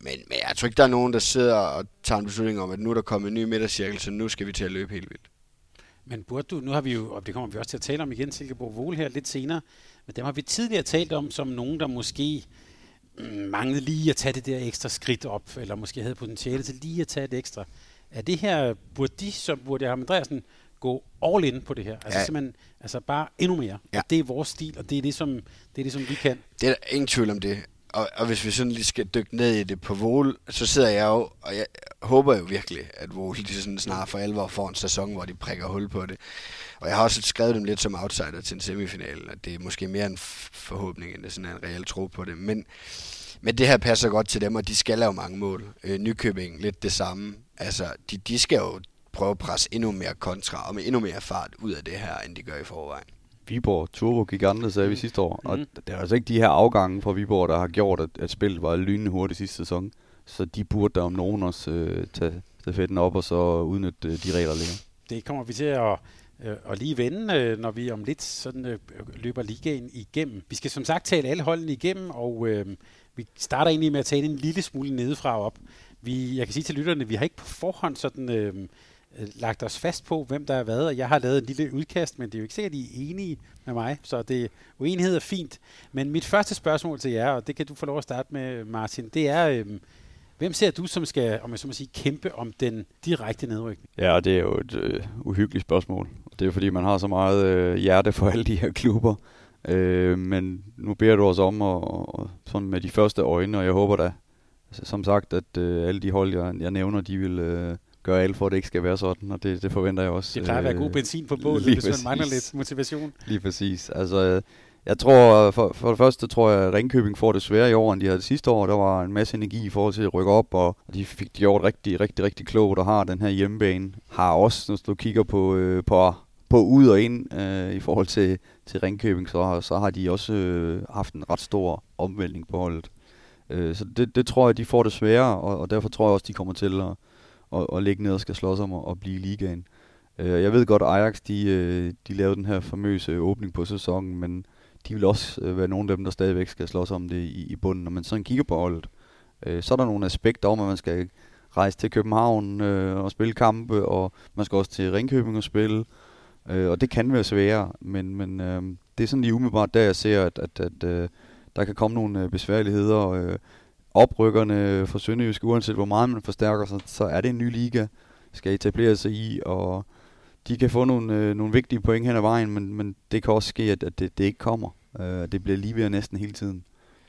Men, men jeg tror ikke, der er nogen, der sidder og tager en beslutning om, at nu er der kommet en ny midtercirkel, så nu skal vi til at løbe helt vildt. Men burde du, nu har vi jo, og det kommer vi også til at tale om igen, Silkeborg Vole her lidt senere, men dem har vi tidligere talt om som nogen, der måske manglede lige at tage det der ekstra skridt op, eller måske havde potentiale til lige at tage det ekstra. Er det her, burde de, så burde jeg Andreasen, gå all in på det her? Altså ja. simpelthen, altså bare endnu mere. Ja. Og det er vores stil, og det er det, som, det er det, som vi kan. Det er der ingen tvivl om det. Og, og hvis vi sådan lige skal dykke ned i det på Vole, så sidder jeg jo, og jeg håber jo virkelig, at Vole de sådan snart for alvor får en sæson, hvor de prikker hul på det. Og jeg har også skrevet dem lidt som outsider til en semifinal, at det er måske mere en forhåbning, end det sådan en reel tro på det. Men, men det her passer godt til dem, og de skal lave mange mål. Øh, Nykøbing, lidt det samme. Altså, de, de skal jo prøve at presse endnu mere kontra, og med endnu mere fart ud af det her, end de gør i forvejen. Viborg Turbo gik andre, sagde vi sidste år. Mm. Og det er altså ikke de her afgange fra Viborg, der har gjort, at, at spillet var lynende hurtigt sidste sæson. Så de burde der om nogen også øh, tage stafetten op og så udnytte øh, de regler, der ligger. Det kommer vi til at øh, og lige vende, øh, når vi om lidt sådan øh, løber ligaen igennem. Vi skal som sagt tale alle holdene igennem, og øh, vi starter egentlig med at tale en lille smule nedefra og op. Vi, jeg kan sige til lytterne, vi har ikke på forhånd sådan øh, lagt os fast på, hvem der er været, og jeg har lavet et lille udkast, men det er jo ikke sikkert, at I er enige med mig, så det uenighed er fint. Men mit første spørgsmål til jer, og det kan du få lov at starte med, Martin, det er, øh, Hvem ser du, som skal, om jeg så må sige, kæmpe om den direkte nedrykning? Ja, det er jo et øh, uhyggeligt spørgsmål. Det er fordi, man har så meget øh, hjerte for alle de her klubber. Øh, men nu beder du os om at, og, sådan med de første øjne, og jeg håber da, som sagt, at øh, alle de hold, jeg, jeg nævner, de vil øh, gøre alt for, at det ikke skal være sådan, og det, det forventer jeg også. Det plejer at være god øh, benzin på bålet, hvis man mangler lidt motivation. Lige præcis. Altså, øh, jeg tror, for, for det første tror jeg, at Ringkøbing får det sværere i år, end de havde sidste år. Der var en masse energi i forhold til at rykke op, og de fik gjort rigtig, rigtig, rigtig klogt og har den her hjemmebane. Har også, når du kigger på, øh, på, på ud og ind øh, i forhold til, til Ringkøbing, så, så har de også øh, haft en ret stor omvæltning på holdet. Øh, så det, det tror jeg, de får det sværere, og, og derfor tror jeg også, de kommer til at, at, at ligge ned og skal slås om at, at blive i ligaen. Øh, jeg ved godt, at Ajax de, øh, de lavede den her famøse åbning på sæsonen, men de vil også øh, være nogle af dem, der stadigvæk skal slås om det i, i bunden. Når man sådan kigger på holdet, øh, så er der nogle aspekter om, at man skal rejse til København øh, og spille kampe, og man skal også til Ringkøbing og spille. Øh, og det kan være sværere, men, men øh, det er sådan lige umiddelbart, der jeg ser, at, at, at øh, der kan komme nogle øh, besværligheder. Øh, oprykkerne for Sønderjysk, uanset hvor meget man forstærker sig, så er det en ny liga, skal etablere sig i, og de kan få nogle, øh, nogle vigtige point hen ad vejen, men, men det kan også ske, at, at det, det ikke kommer. Øh, det bliver lige ved næsten hele tiden.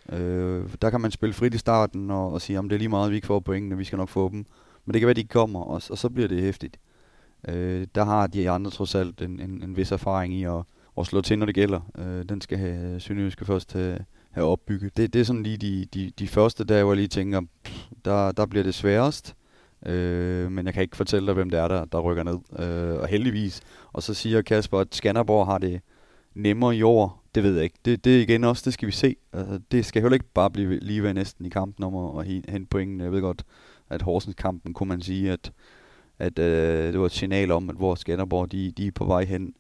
Øh, der kan man spille frit i starten og, og sige, at det er lige meget, at vi ikke får pointene, vi skal nok få dem. Men det kan være, at de ikke kommer, og, og så bliver det hæftigt. Øh, der har de andre trods alt en, en, en vis erfaring i at, at slå til, når det gælder. Øh, den skal have Sønderjyske først have, have opbygget. Det, det er sådan lige de, de, de første dage, hvor jeg lige tænker, pff, der, der bliver det sværest. Øh, men jeg kan ikke fortælle dig, hvem det er, der, der rykker ned. Øh, og heldigvis. Og så siger Kasper, at Skanderborg har det nemmere i år. Det ved jeg ikke. Det, det igen også, det skal vi se. Altså, det skal heller ikke bare blive lige ved næsten i kampen om at, at hente pointen. Jeg ved godt, at Horsens kampen kunne man sige, at, at øh, det var et signal om, at hvor Skanderborg de, de er på vej hen.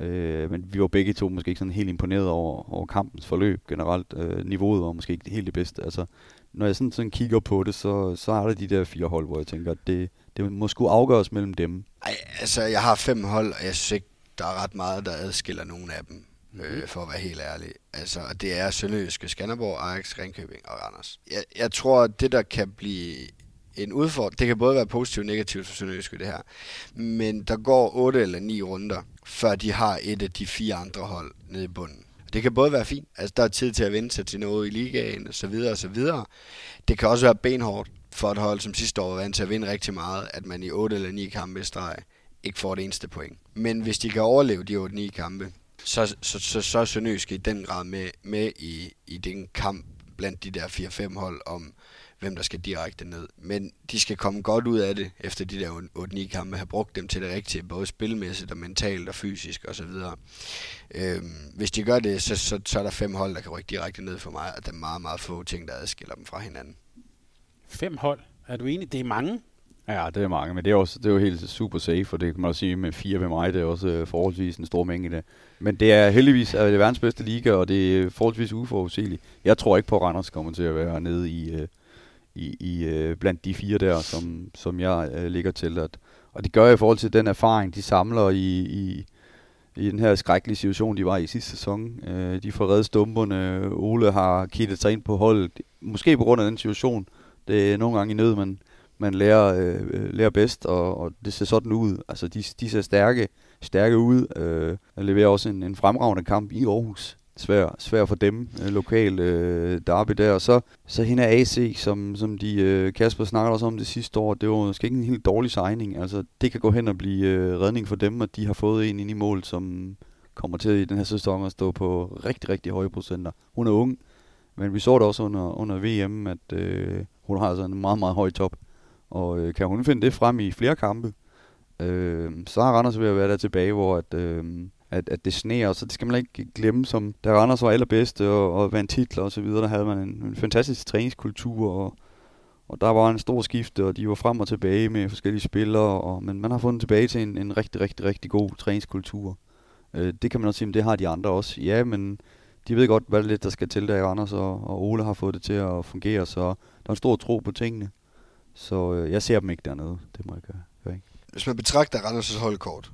Øh, men vi var begge to måske ikke sådan helt imponeret over, over kampens forløb generelt. Øh, niveauet var måske ikke helt det bedste. Altså, når jeg sådan, sådan kigger på det, så, så er der de der fire hold, hvor jeg tænker, at det, det må sgu afgøres mellem dem. Ej, altså jeg har fem hold, og jeg synes ikke, der er ret meget, der adskiller nogen af dem. Mm-hmm. Øh, for at være helt ærlig. Altså, det er Sønderjyske, Skanderborg, Ajax, Ringkøbing og Randers. Jeg, jeg tror, det der kan blive en udfordring, det kan både være positivt og negativt for Sønderjyske det her, men der går otte eller ni runder, før de har et af de fire andre hold nede i bunden. Det kan både være fint, altså der er tid til at vende sig til noget i ligaen og så videre og så videre. Det kan også være benhårdt for et hold, som sidste år var vant til at vinde rigtig meget, at man i 8 eller 9 kampe i streg ikke får det eneste point. Men hvis de kan overleve de 8-9 kampe, så, så, så, så er i den grad med, med i, i den kamp blandt de der 4-5 hold om, hvem der skal direkte ned. Men de skal komme godt ud af det, efter de der 8-9 kampe, have brugt dem til det rigtige, både spilmæssigt og mentalt og fysisk osv. Øhm, hvis de gør det, så, så, så er der fem hold, der kan rykke direkte ned for mig, og der er meget, meget få ting, der adskiller dem fra hinanden. Fem hold? Er du enig? Det er mange. Ja, det er mange, men det er, også, det er jo helt super safe, for det kan man også sige med fire ved mig, det er også øh, forholdsvis en stor mængde. Men det er heldigvis øh, er det verdens bedste liga, og det er forholdsvis uforudsigeligt. Jeg tror ikke på, at Randers kommer til at være nede i, øh, i, i blandt de fire der, som, som jeg ligger til. At, og det gør jeg i forhold til den erfaring, de samler i, i, i den her skrækkelige situation, de var i sidste sæson. Øh, de får reddet stumperne. Ole har kittet sig ind på holdet. Måske på grund af den situation. Det er nogle gange i nød, men man lærer, øh, lærer bedst, og, og det ser sådan ud. Altså, de, de ser stærke, stærke ud. Øh, leverer også en, en fremragende kamp i Aarhus svær, svær for dem, øh, lokal øh, derby der. Og så, så hende AC, som, som de, øh, Kasper snakkede også om det sidste år, det var måske ikke en helt dårlig signing. Altså, det kan gå hen og blive øh, redning for dem, at de har fået en ind i mål, som kommer til i den her sæson at stå på rigtig, rigtig høje procenter. Hun er ung, men vi så det også under, under VM, at øh, hun har altså en meget, meget høj top. Og øh, kan hun finde det frem i flere kampe, øh, så har Randers ved at være der tilbage, hvor at, øh, at, at det sneer, så det skal man ikke glemme, som da Randers var allerbedste og, og vandt titler og så videre, der havde man en, en fantastisk træningskultur, og, Og der var en stor skifte, og de var frem og tilbage med forskellige spillere, og, men man har fundet tilbage til en, en rigtig, rigtig, rigtig god træningskultur. Øh, det kan man også sige, men det har de andre også. Ja, men de ved godt, hvad det er, der skal til der i Randers, og, og Ole har fået det til at fungere, så der er en stor tro på tingene. Så øh, jeg ser dem ikke dernede, det må jeg gøre. gøre ikke. Hvis man betragter Randers' holdkort,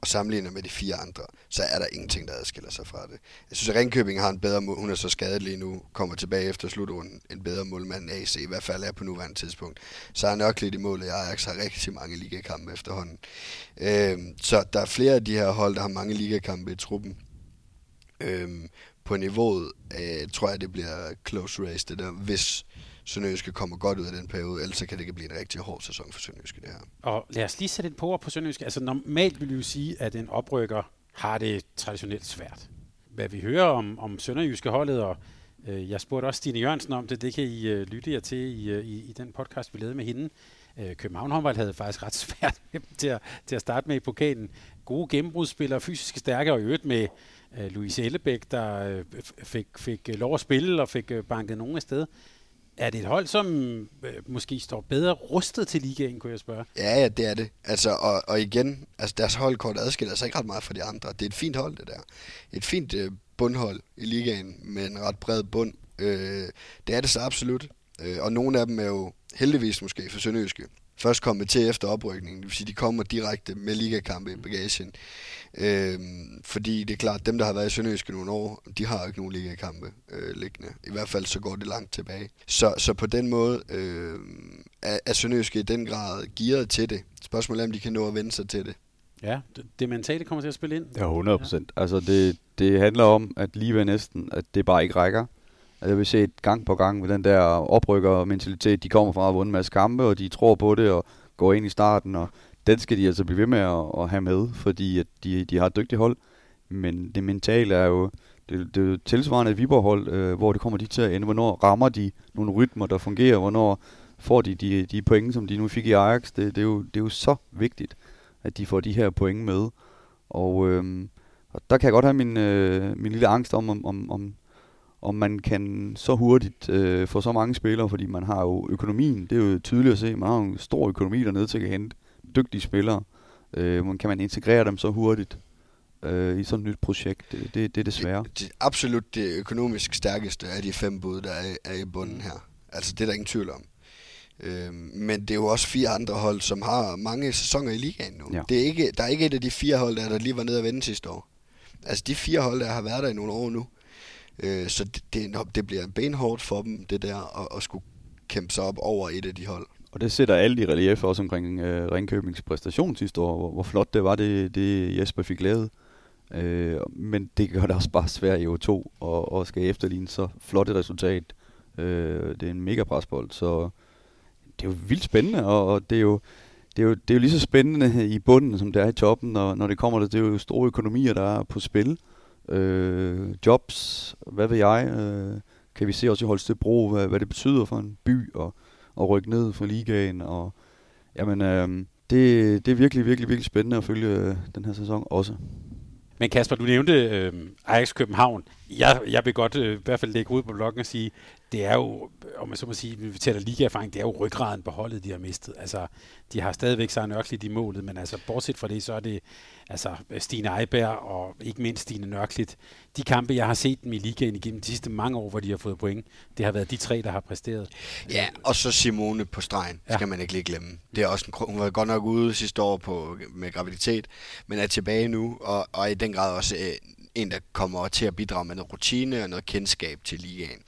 og sammenligner med de fire andre, så er der ingenting, der adskiller sig fra det. Jeg synes, at Ringkøbing har en bedre mål. Hun er så skadet lige nu, kommer tilbage efter slutrunden. En bedre målmand end AC, i hvert fald er på nuværende tidspunkt. Så er nok lidt i målet. Ajax har rigtig mange ligakampe efterhånden. Øh, så der er flere af de her hold, der har mange ligakampe i truppen. Øh, på niveauet øh, tror jeg, det bliver close race, det der, hvis Sønderjyske kommer godt ud af den periode, ellers så kan det ikke blive en rigtig hård sæson for Sønderjyske, det her. Og lad os lige sætte et på på Sønderjyske. Altså normalt vil vi jo sige, at en oprykker har det traditionelt svært. Hvad vi hører om, om Sønderjyske holdet, og øh, jeg spurgte også Stine Jørgensen om det, det kan I øh, lytte jer til i, øh, i, i den podcast, vi lavede med hende. Øh, København håndbold havde faktisk ret svært [laughs] til at, til at starte med i pokalen. Gode gennembrudsspillere, fysisk stærke, og i øvrigt med øh, Louise Ellebæk, der øh, fik, fik lov at spille og fik øh, banket nogen af sted. Er det et hold, som øh, måske står bedre rustet til ligaen, kunne jeg spørge? Ja, ja, det er det. Altså, og, og igen, altså deres holdkort adskiller sig ikke ret meget fra de andre. Det er et fint hold, det der. Et fint øh, bundhold i ligaen med en ret bred bund. Øh, det er det så absolut. Øh, og nogle af dem er jo heldigvis måske for Sønderjyske først kommet til efter oprykningen. Det vil sige, de kommer direkte med ligakampe i bagagen. Øhm, fordi det er klart, dem der har været i Sønderjyske nogle år, de har ikke nogen ligakampe øh, liggende. I hvert fald så går det langt tilbage. Så, så på den måde øh, er, er Sønderjyske i den grad gearet til det. Spørgsmålet er, om de kan nå at vende sig til det. Ja, det, det mentale kommer til at spille ind. Ja, 100 procent. Ja. Altså det, det handler om, at lige ved næsten, at det bare ikke rækker. Altså, jeg vil se gang på gang med den der oprykker-mentalitet. De kommer fra at vunde en masse kampe, og de tror på det, og går ind i starten, og den skal de altså blive ved med at, at have med, fordi at de, de har et dygtigt hold. Men det mentale er jo, det, det er tilsvarende et Viborg-hold, øh, hvor det kommer de til at ende. Hvornår rammer de nogle rytmer, der fungerer? Hvornår får de de, de point, som de nu fik i Ajax? Det, det, er jo, det er jo så vigtigt, at de får de her point med. Og, øh, og der kan jeg godt have min, øh, min lille angst om, om, om, om om man kan så hurtigt øh, få så mange spillere, fordi man har jo økonomien, det er jo tydeligt at se, man har jo en stor økonomi dernede til at hente dygtige spillere. Øh, man kan man integrere dem så hurtigt øh, i sådan et nyt projekt? Det, det, det er desværre. Det, det absolut det økonomisk stærkeste af de fem bud, der er, er i bunden her. Altså det er der ingen tvivl om. Øh, men det er jo også fire andre hold, som har mange sæsoner i ligaen nu. Ja. Det er ikke, der er ikke et af de fire hold, der, der lige var nede og vende sidste år. Altså de fire hold, der har været der i nogle år nu. Øh, så det, det, det bliver benhårdt for dem, det der, at, at skulle kæmpe sig op over et af de hold. Og det sætter alt i relief også omkring øh, Ringkøbings præstation sidste år, hvor, hvor flot det var, det, det Jesper fik lavet. Øh, men det gør det også bare svært i O2 og, og skal efterligne så flot et resultat. Øh, det er en mega presbold, så det er jo vildt spændende, og, og det er jo det er, jo, det er jo lige så spændende i bunden, som det er i toppen, og når det kommer til, det er jo store økonomier, der er på spil. Øh, jobs, hvad ved jeg, øh, kan vi se også i Holstebro, hvad, hvad det betyder for en by, og at rykke ned fra ligaen. Og, jamen, øh, det, det er virkelig, virkelig, virkelig spændende at følge øh, den her sæson også. Men Kasper, du nævnte øh, Ajax København. Jeg, jeg vil godt øh, i hvert fald lægge ud på bloggen og sige, det er jo, om man så må sige, vi taler ligaerfaring, det er jo ryggraden på holdet, de har mistet. Altså, de har stadigvæk Søren Ørklit i målet, men altså, bortset fra det, så er det altså Stine Eiberg og ikke mindst Stine Nørklit. De kampe, jeg har set dem i ligaen igennem de sidste mange år, hvor de har fået point, det har været de tre, der har præsteret. Ja, og så Simone på stregen, ja. skal man ikke lige glemme. Det er også en, hun var godt nok ude sidste år på, med graviditet, men er tilbage nu, og, og i den grad også øh, en, der kommer til at bidrage med noget rutine og noget kendskab til ligaen.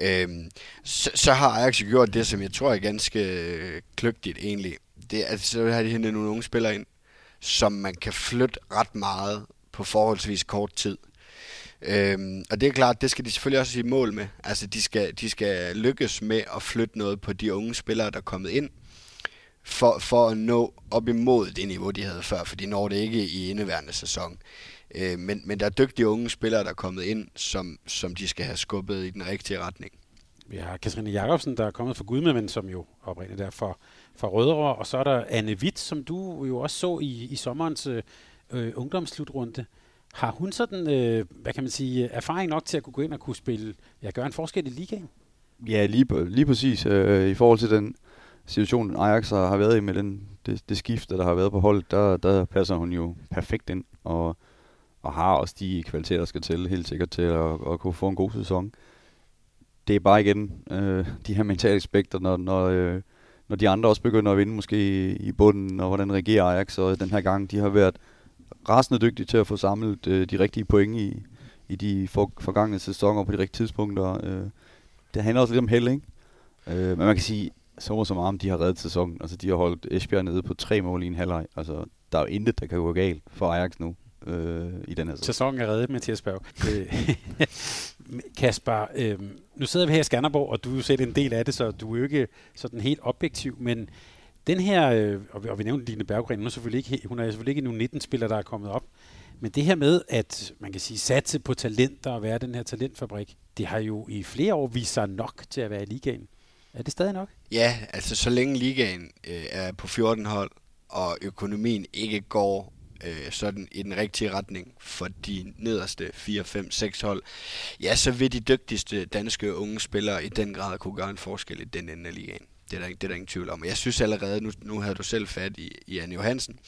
Øhm, så, så har Ajax gjort det, som jeg tror er ganske øh, kløgtigt egentlig. Det altså, at så har de hentet nogle unge spillere ind, som man kan flytte ret meget på forholdsvis kort tid. Øhm, og det er klart, det skal de selvfølgelig også i mål med. Altså, de skal, de skal lykkes med at flytte noget på de unge spillere, der er kommet ind, for, for at nå op imod det niveau, de havde før, for de når det ikke i indeværende sæson. Øh, men, men der er dygtige unge spillere, der er kommet ind, som, som de skal have skubbet i den rigtige retning. Vi har Katrine Jacobsen, der er kommet fra Gudme, men som jo oprindeligt der for, for Rødovre. Og så er der Anne Witt, som du jo også så i, i sommerens øh, øh ungdomsslutrunde. Har hun sådan, øh, hvad kan man sige, erfaring nok til at kunne gå ind og kunne spille, ja, gøre en forskel i ligaen? Ja, lige, lige præcis. Øh, I forhold til den situation, Ajax har været i med den, det, det skifte, der har været på holdet, der, der passer hun jo perfekt ind, og, og har også de kvaliteter, der skal til, helt sikkert til at, at kunne få en god sæson. Det er bare igen øh, de her mentale aspekter, når, når, øh, når de andre også begynder at vinde måske i bunden, og hvordan regerer Ajax, og den her gang, de har været rasende dygtige til at få samlet øh, de rigtige point i, i de for, forgangne sæsoner på de rigtige tidspunkter. Øh, det handler også lidt om held, ikke? Øh, men man kan sige, så så meget om de har reddet sæsonen. Altså, de har holdt Esbjerg nede på tre mål i en halvleg. Altså, der er jo intet, der kan gå galt for Ajax nu øh, i den her sæson. Sæsonen er reddet, Mathias Berg. Øh, [laughs] Kasper, øh, nu sidder vi her i Skanderborg, og du er jo selv en del af det, så du er jo ikke sådan helt objektiv, men den her, øh, og, vi, og vi nævnte Line Berggren, hun er selvfølgelig ikke, hun er selvfølgelig ikke en 19-spiller, der er kommet op, men det her med, at man kan sige, satse på talenter og være den her talentfabrik, det har jo i flere år vist sig nok til at være i ligaen. Er det stadig nok? Ja, altså så længe ligaen øh, er på 14 hold, og økonomien ikke går øh, sådan i den rigtige retning for de nederste 4, 5, 6 hold, ja, så vil de dygtigste danske unge spillere i den grad kunne gøre en forskel i den ende af ligaen. Det er, der, det er der ingen tvivl om. Jeg synes allerede, nu, nu havde du selv fat i, i Anne Johansen,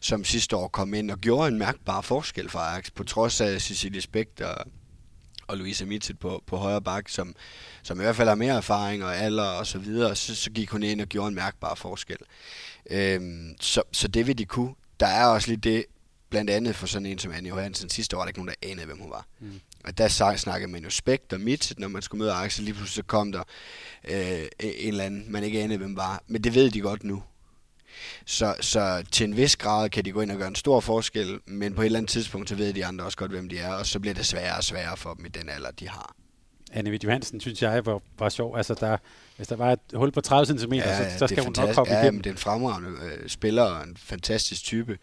som sidste år kom ind og gjorde en mærkbar forskel for Ajax, på trods af Cecilie Spægt og, og Louise Mitchell på, på højre bak, som, som i hvert fald har mere erfaring og alder og så videre, så, så gik hun ind og gjorde en mærkbar forskel. Øhm, så, så det vil de kunne. Der er også lidt det, blandt andet for sådan en som Anne Johansen sidste år, der ikke nogen, der anede, hvem hun var. Mm. Og der snakkede man jo Spekt og Mitchell, når man skulle møde Axel, lige pludselig så kom der øh, en eller anden, man ikke anede, hvem var. Men det ved de godt nu. Så, så til en vis grad kan de gå ind og gøre en stor forskel, men på et eller andet tidspunkt, så ved de andre også godt, hvem de er, og så bliver det sværere og sværere for dem i den alder, de har. Anne Vidt Johansen, synes jeg, var, var sjov. Altså, der, hvis der var et hul på 30 cm, ja, så, så skal hun nok komme ja, igennem. Ja, det er en fremragende øh, spiller og en fantastisk type.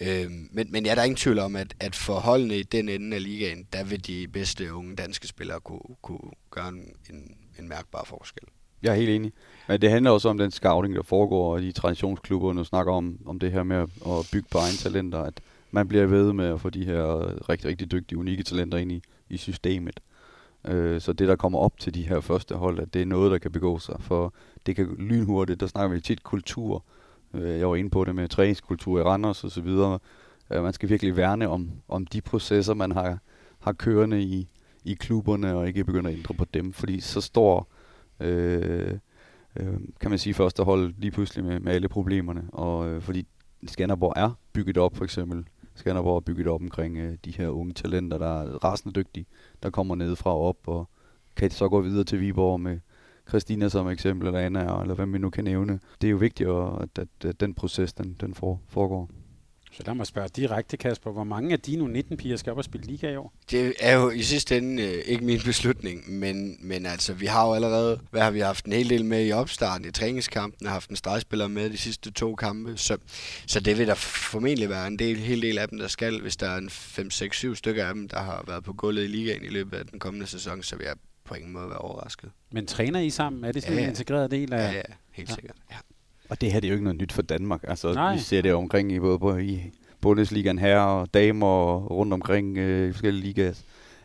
Øh, men, men ja, der er ingen tvivl om, at, at for holdene i den ende af ligaen, der vil de bedste unge danske spillere kunne, kunne gøre en, en, en mærkbar forskel. Jeg er helt enig. Men det handler også om den scouting, der foregår i traditionsklubber, når snakker om, om det her med at, at bygge på egen talenter, at man bliver ved med at få de her rigtig, rigtig dygtige, unikke talenter ind i, i systemet. Øh, så det, der kommer op til de her første hold, at det er noget, der kan begå sig, for det kan lynhurtigt, der snakker vi tit kultur. Øh, jeg var inde på det med træningskultur i Randers og så videre. Øh, man skal virkelig værne om, om de processer, man har, har kørende i, i klubberne, og ikke begynde at ændre på dem, fordi så står øh, øh, kan man sige, første hold lige pludselig med, med alle problemerne. Og øh, fordi Skanderborg er bygget op, for eksempel. Skanderborg er bygget op omkring øh, de her unge talenter, der er rasende dygtige, der kommer ned fra op, og kan så gå videre til Viborg med Christina som eksempel, eller Anna, eller hvem vi nu kan nævne. Det er jo vigtigt, at, at, at den proces, den, den foregår. Så lad mig spørge direkte, Kasper. Hvor mange af dine 19 piger skal op og spille liga i år? Det er jo i sidste ende øh, ikke min beslutning, men, men altså, vi har jo allerede, hvad har vi haft en hel del med i opstarten i træningskampen, har haft en stregspiller med de sidste to kampe, så, så det vil der formentlig være en del, hel del af dem, der skal, hvis der er en 5, 6, 7 stykker af dem, der har været på gulvet i ligaen i løbet af den kommende sæson, så vil jeg på ingen måde være overrasket. Men træner I sammen? Er det sådan ja, ja. en integreret del af... Ja, ja helt ja. sikkert. Ja. Og det her det er jo ikke noget nyt for Danmark. Altså, Nej. vi ser det omkring i både på, i Bundesligaen her og damer rundt omkring øh, i forskellige ligaer,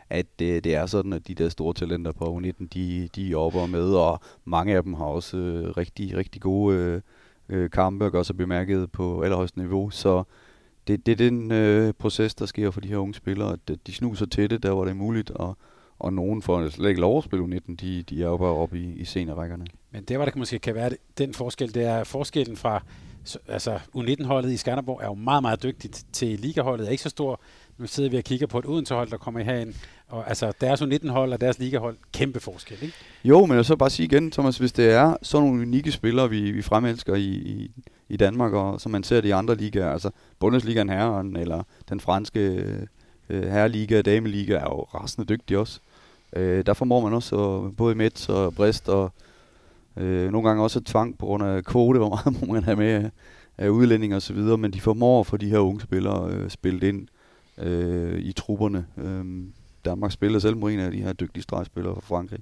at øh, det er sådan, at de der store talenter på U19, de, de er og med, og mange af dem har også øh, rigtig, rigtig gode øh, øh kampe og gør sig bemærket på allerhøjeste niveau. Så det, det er den øh, proces, der sker for de her unge spillere, at de snuser til det, der hvor det er muligt, og, og nogen får slet ikke lov at spille U19, de, de er jo bare oppe i, i scenerækkerne. Men det, var det måske kan være den forskel, det er forskellen fra så, altså U19-holdet i Skanderborg er jo meget, meget dygtigt til ligaholdet, er ikke så stor. Nu sidder vi og kigger på et Odense-hold, der kommer herind, og altså deres U19-hold og deres ligahold, kæmpe forskel, ikke? Jo, men jeg så bare sige igen, Thomas, hvis det er sådan nogle unikke spillere, vi, vi fremelsker i, i, i Danmark, og som man ser det i andre ligaer, altså Bundesligaen herren, eller den franske øh, herreliga, dameliga, er jo rasende dygtige også. Øh, der formår man også både i Mets og Brest og Øh, nogle gange også tvang på grund af kvote, [laughs] hvor meget må man have med øh, af udlændinge og så videre, men de formår for de her unge spillere øh, spillet ind øh, i trupperne. Øh, Danmark spiller selv mod en af de her dygtige stregspillere fra Frankrig.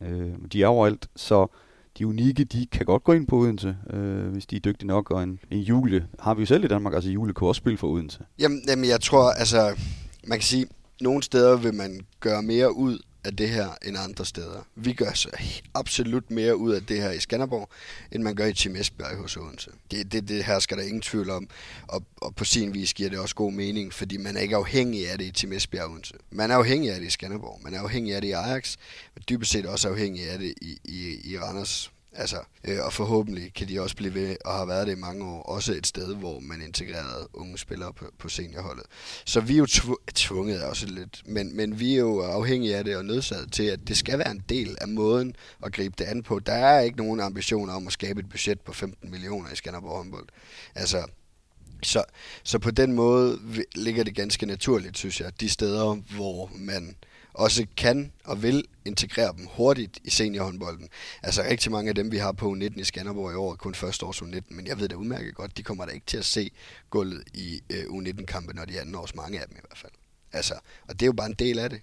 Øh, de er overalt, så de unikke, de kan godt gå ind på Odense, øh, hvis de er dygtige nok. Og en, en Jule har vi jo selv i Danmark, altså Jule kunne også spille for Odense. Jamen, jamen jeg tror, altså, man kan sige, nogle steder vil man gøre mere ud af det her end andre steder. Vi gør så absolut mere ud af det her i Skanderborg, end man gør i Team Esbjerg hos Odense. Det, det, det her skal der ingen tvivl om, og, og på sin vis giver det også god mening, fordi man er ikke afhængig af det i Team Esbjerg Odense. Man er afhængig af det i Skanderborg, man er afhængig af det i Ajax, men dybest set også afhængig af det i, i, i Randers Altså, øh, og forhåbentlig kan de også blive ved og har været det i mange år. Også et sted, hvor man integrerede unge spillere på, på seniorholdet. Så vi er jo tv- tvunget også lidt, men, men vi er jo afhængige af det og nødsaget til, at det skal være en del af måden at gribe det an på. Der er ikke nogen ambitioner om at skabe et budget på 15 millioner i Skanderborg håndbold. Altså, så, så på den måde ligger det ganske naturligt, synes jeg, de steder, hvor man også kan og vil integrere dem hurtigt i seniorhåndbolden. Altså rigtig mange af dem, vi har på U19 i Skanderborg i år, er kun første års U19, men jeg ved det udmærket godt, de kommer da ikke til at se gulvet i øh, U19-kampe, når de er anden års, mange af dem i hvert fald. Altså, og det er jo bare en del af det.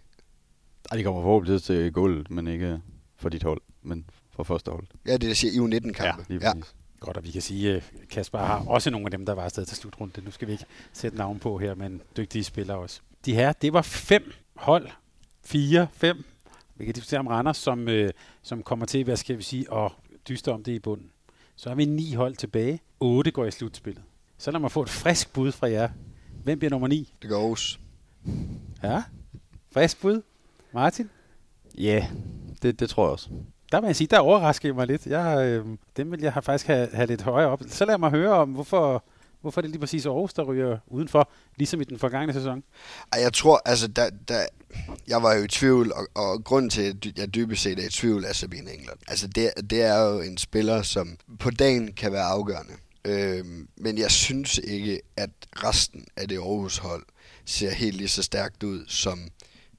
Ej, de kommer forhåbentlig til gulvet, men ikke for dit hold, men for første hold. Ja, det er det, siger i U19-kampe. Ja, lige ja. Godt, og vi kan sige, at Kasper har også nogle af dem, der var afsted til slutrunde. Nu skal vi ikke sætte navn på her, men dygtige spillere også. De her, det var fem hold, fire, fem. Vi kan diskutere om Randers, som, øh, som kommer til, hvad skal vi sige, at dyste om det i bunden. Så har vi ni hold tilbage. Otte går i slutspillet. Så lad mig få et frisk bud fra jer. Hvem bliver nummer ni? Det går Aarhus. Ja, frisk bud. Martin? Ja, yeah, det, det tror jeg også. Der vil jeg sige, der overrasker mig lidt. Jeg, øh, dem vil jeg faktisk have, have lidt højere op. Så lad mig høre om, hvorfor, hvorfor det lige præcis Aarhus, der ryger udenfor, ligesom i den forgangne sæson. Ej, jeg tror, altså, da, da, jeg var jo i tvivl, og, og grunden til, at jeg dybest set er i tvivl, er Sabine England. Altså, det, det er jo en spiller, som på dagen kan være afgørende. Øhm, men jeg synes ikke, at resten af det Aarhus-hold ser helt lige så stærkt ud, som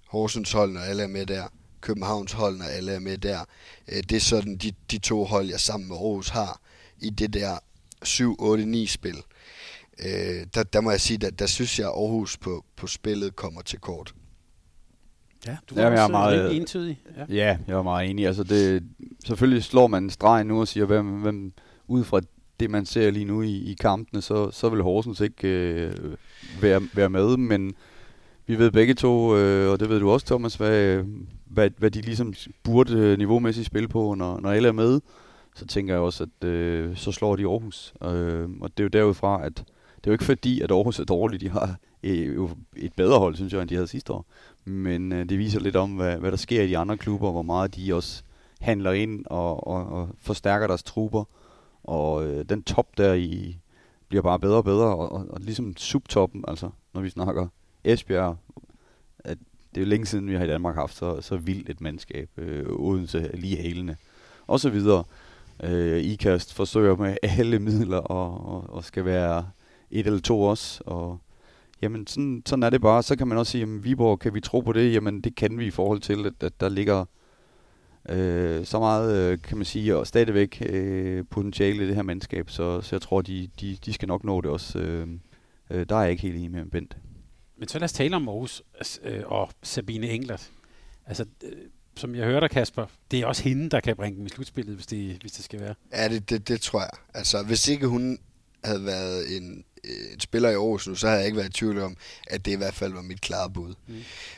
Horsens hold, når alle er med der. Københavns hold, når alle er med der. Øh, det er sådan de, de to hold, jeg sammen med Aarhus har i det der 7-8-9-spil. Øh, der, der må jeg sige, at der synes jeg, at Aarhus på, på spillet kommer til kort. Ja, du var ja, også jeg er meget, entydig. Ja. ja, jeg er meget enig. Altså det, selvfølgelig slår man en streg nu og siger, hvem, hvem ud fra det, man ser lige nu i, i kampene, så, så vil Horsens ikke øh, være, være med, men vi ved begge to, øh, og det ved du også, Thomas, hvad, hvad, hvad de ligesom burde niveaumæssigt spille på, når, når alle er med. Så tænker jeg også, at øh, så slår de Aarhus. Øh, og det er jo derudfra, at det er jo ikke fordi, at Aarhus er dårligt. De har øh, et bedre hold, synes jeg, end de havde sidste år. Men øh, det viser lidt om, hvad, hvad der sker i de andre klubber, hvor meget de også handler ind og, og, og forstærker deres trupper. Og øh, den top der i bliver bare bedre og bedre, og, og, og ligesom subtoppen, altså når vi snakker Esbjerg, at det er jo længe siden, vi har i Danmark haft så, så vildt et mandskab, øh, Odense lige hælende, og så videre. Øh, IKAST forsøger med alle midler og, og, og skal være et eller to også, og jamen sådan, sådan er det bare. Så kan man også sige, at Viborg, kan vi tro på det? Jamen det kan vi i forhold til, at, at der ligger øh, så meget, øh, kan man sige, og stadigvæk øh, potentiale i det her mandskab, så, så jeg tror, de, de, de skal nok nå det også. Øh, øh, der er jeg ikke helt enig med Bent. Men så lad os tale om Aarhus øh, og Sabine Englert. Altså, øh, som jeg hørte Kasper, det er også hende, der kan bringe dem i slutspillet, hvis det, hvis det skal være. Ja, det, det, det tror jeg. Altså, hvis ikke hun havde været en, en spiller i Aarhus nu, så havde jeg ikke været i tvivl om, at det i hvert fald var mit klare bud. Mm.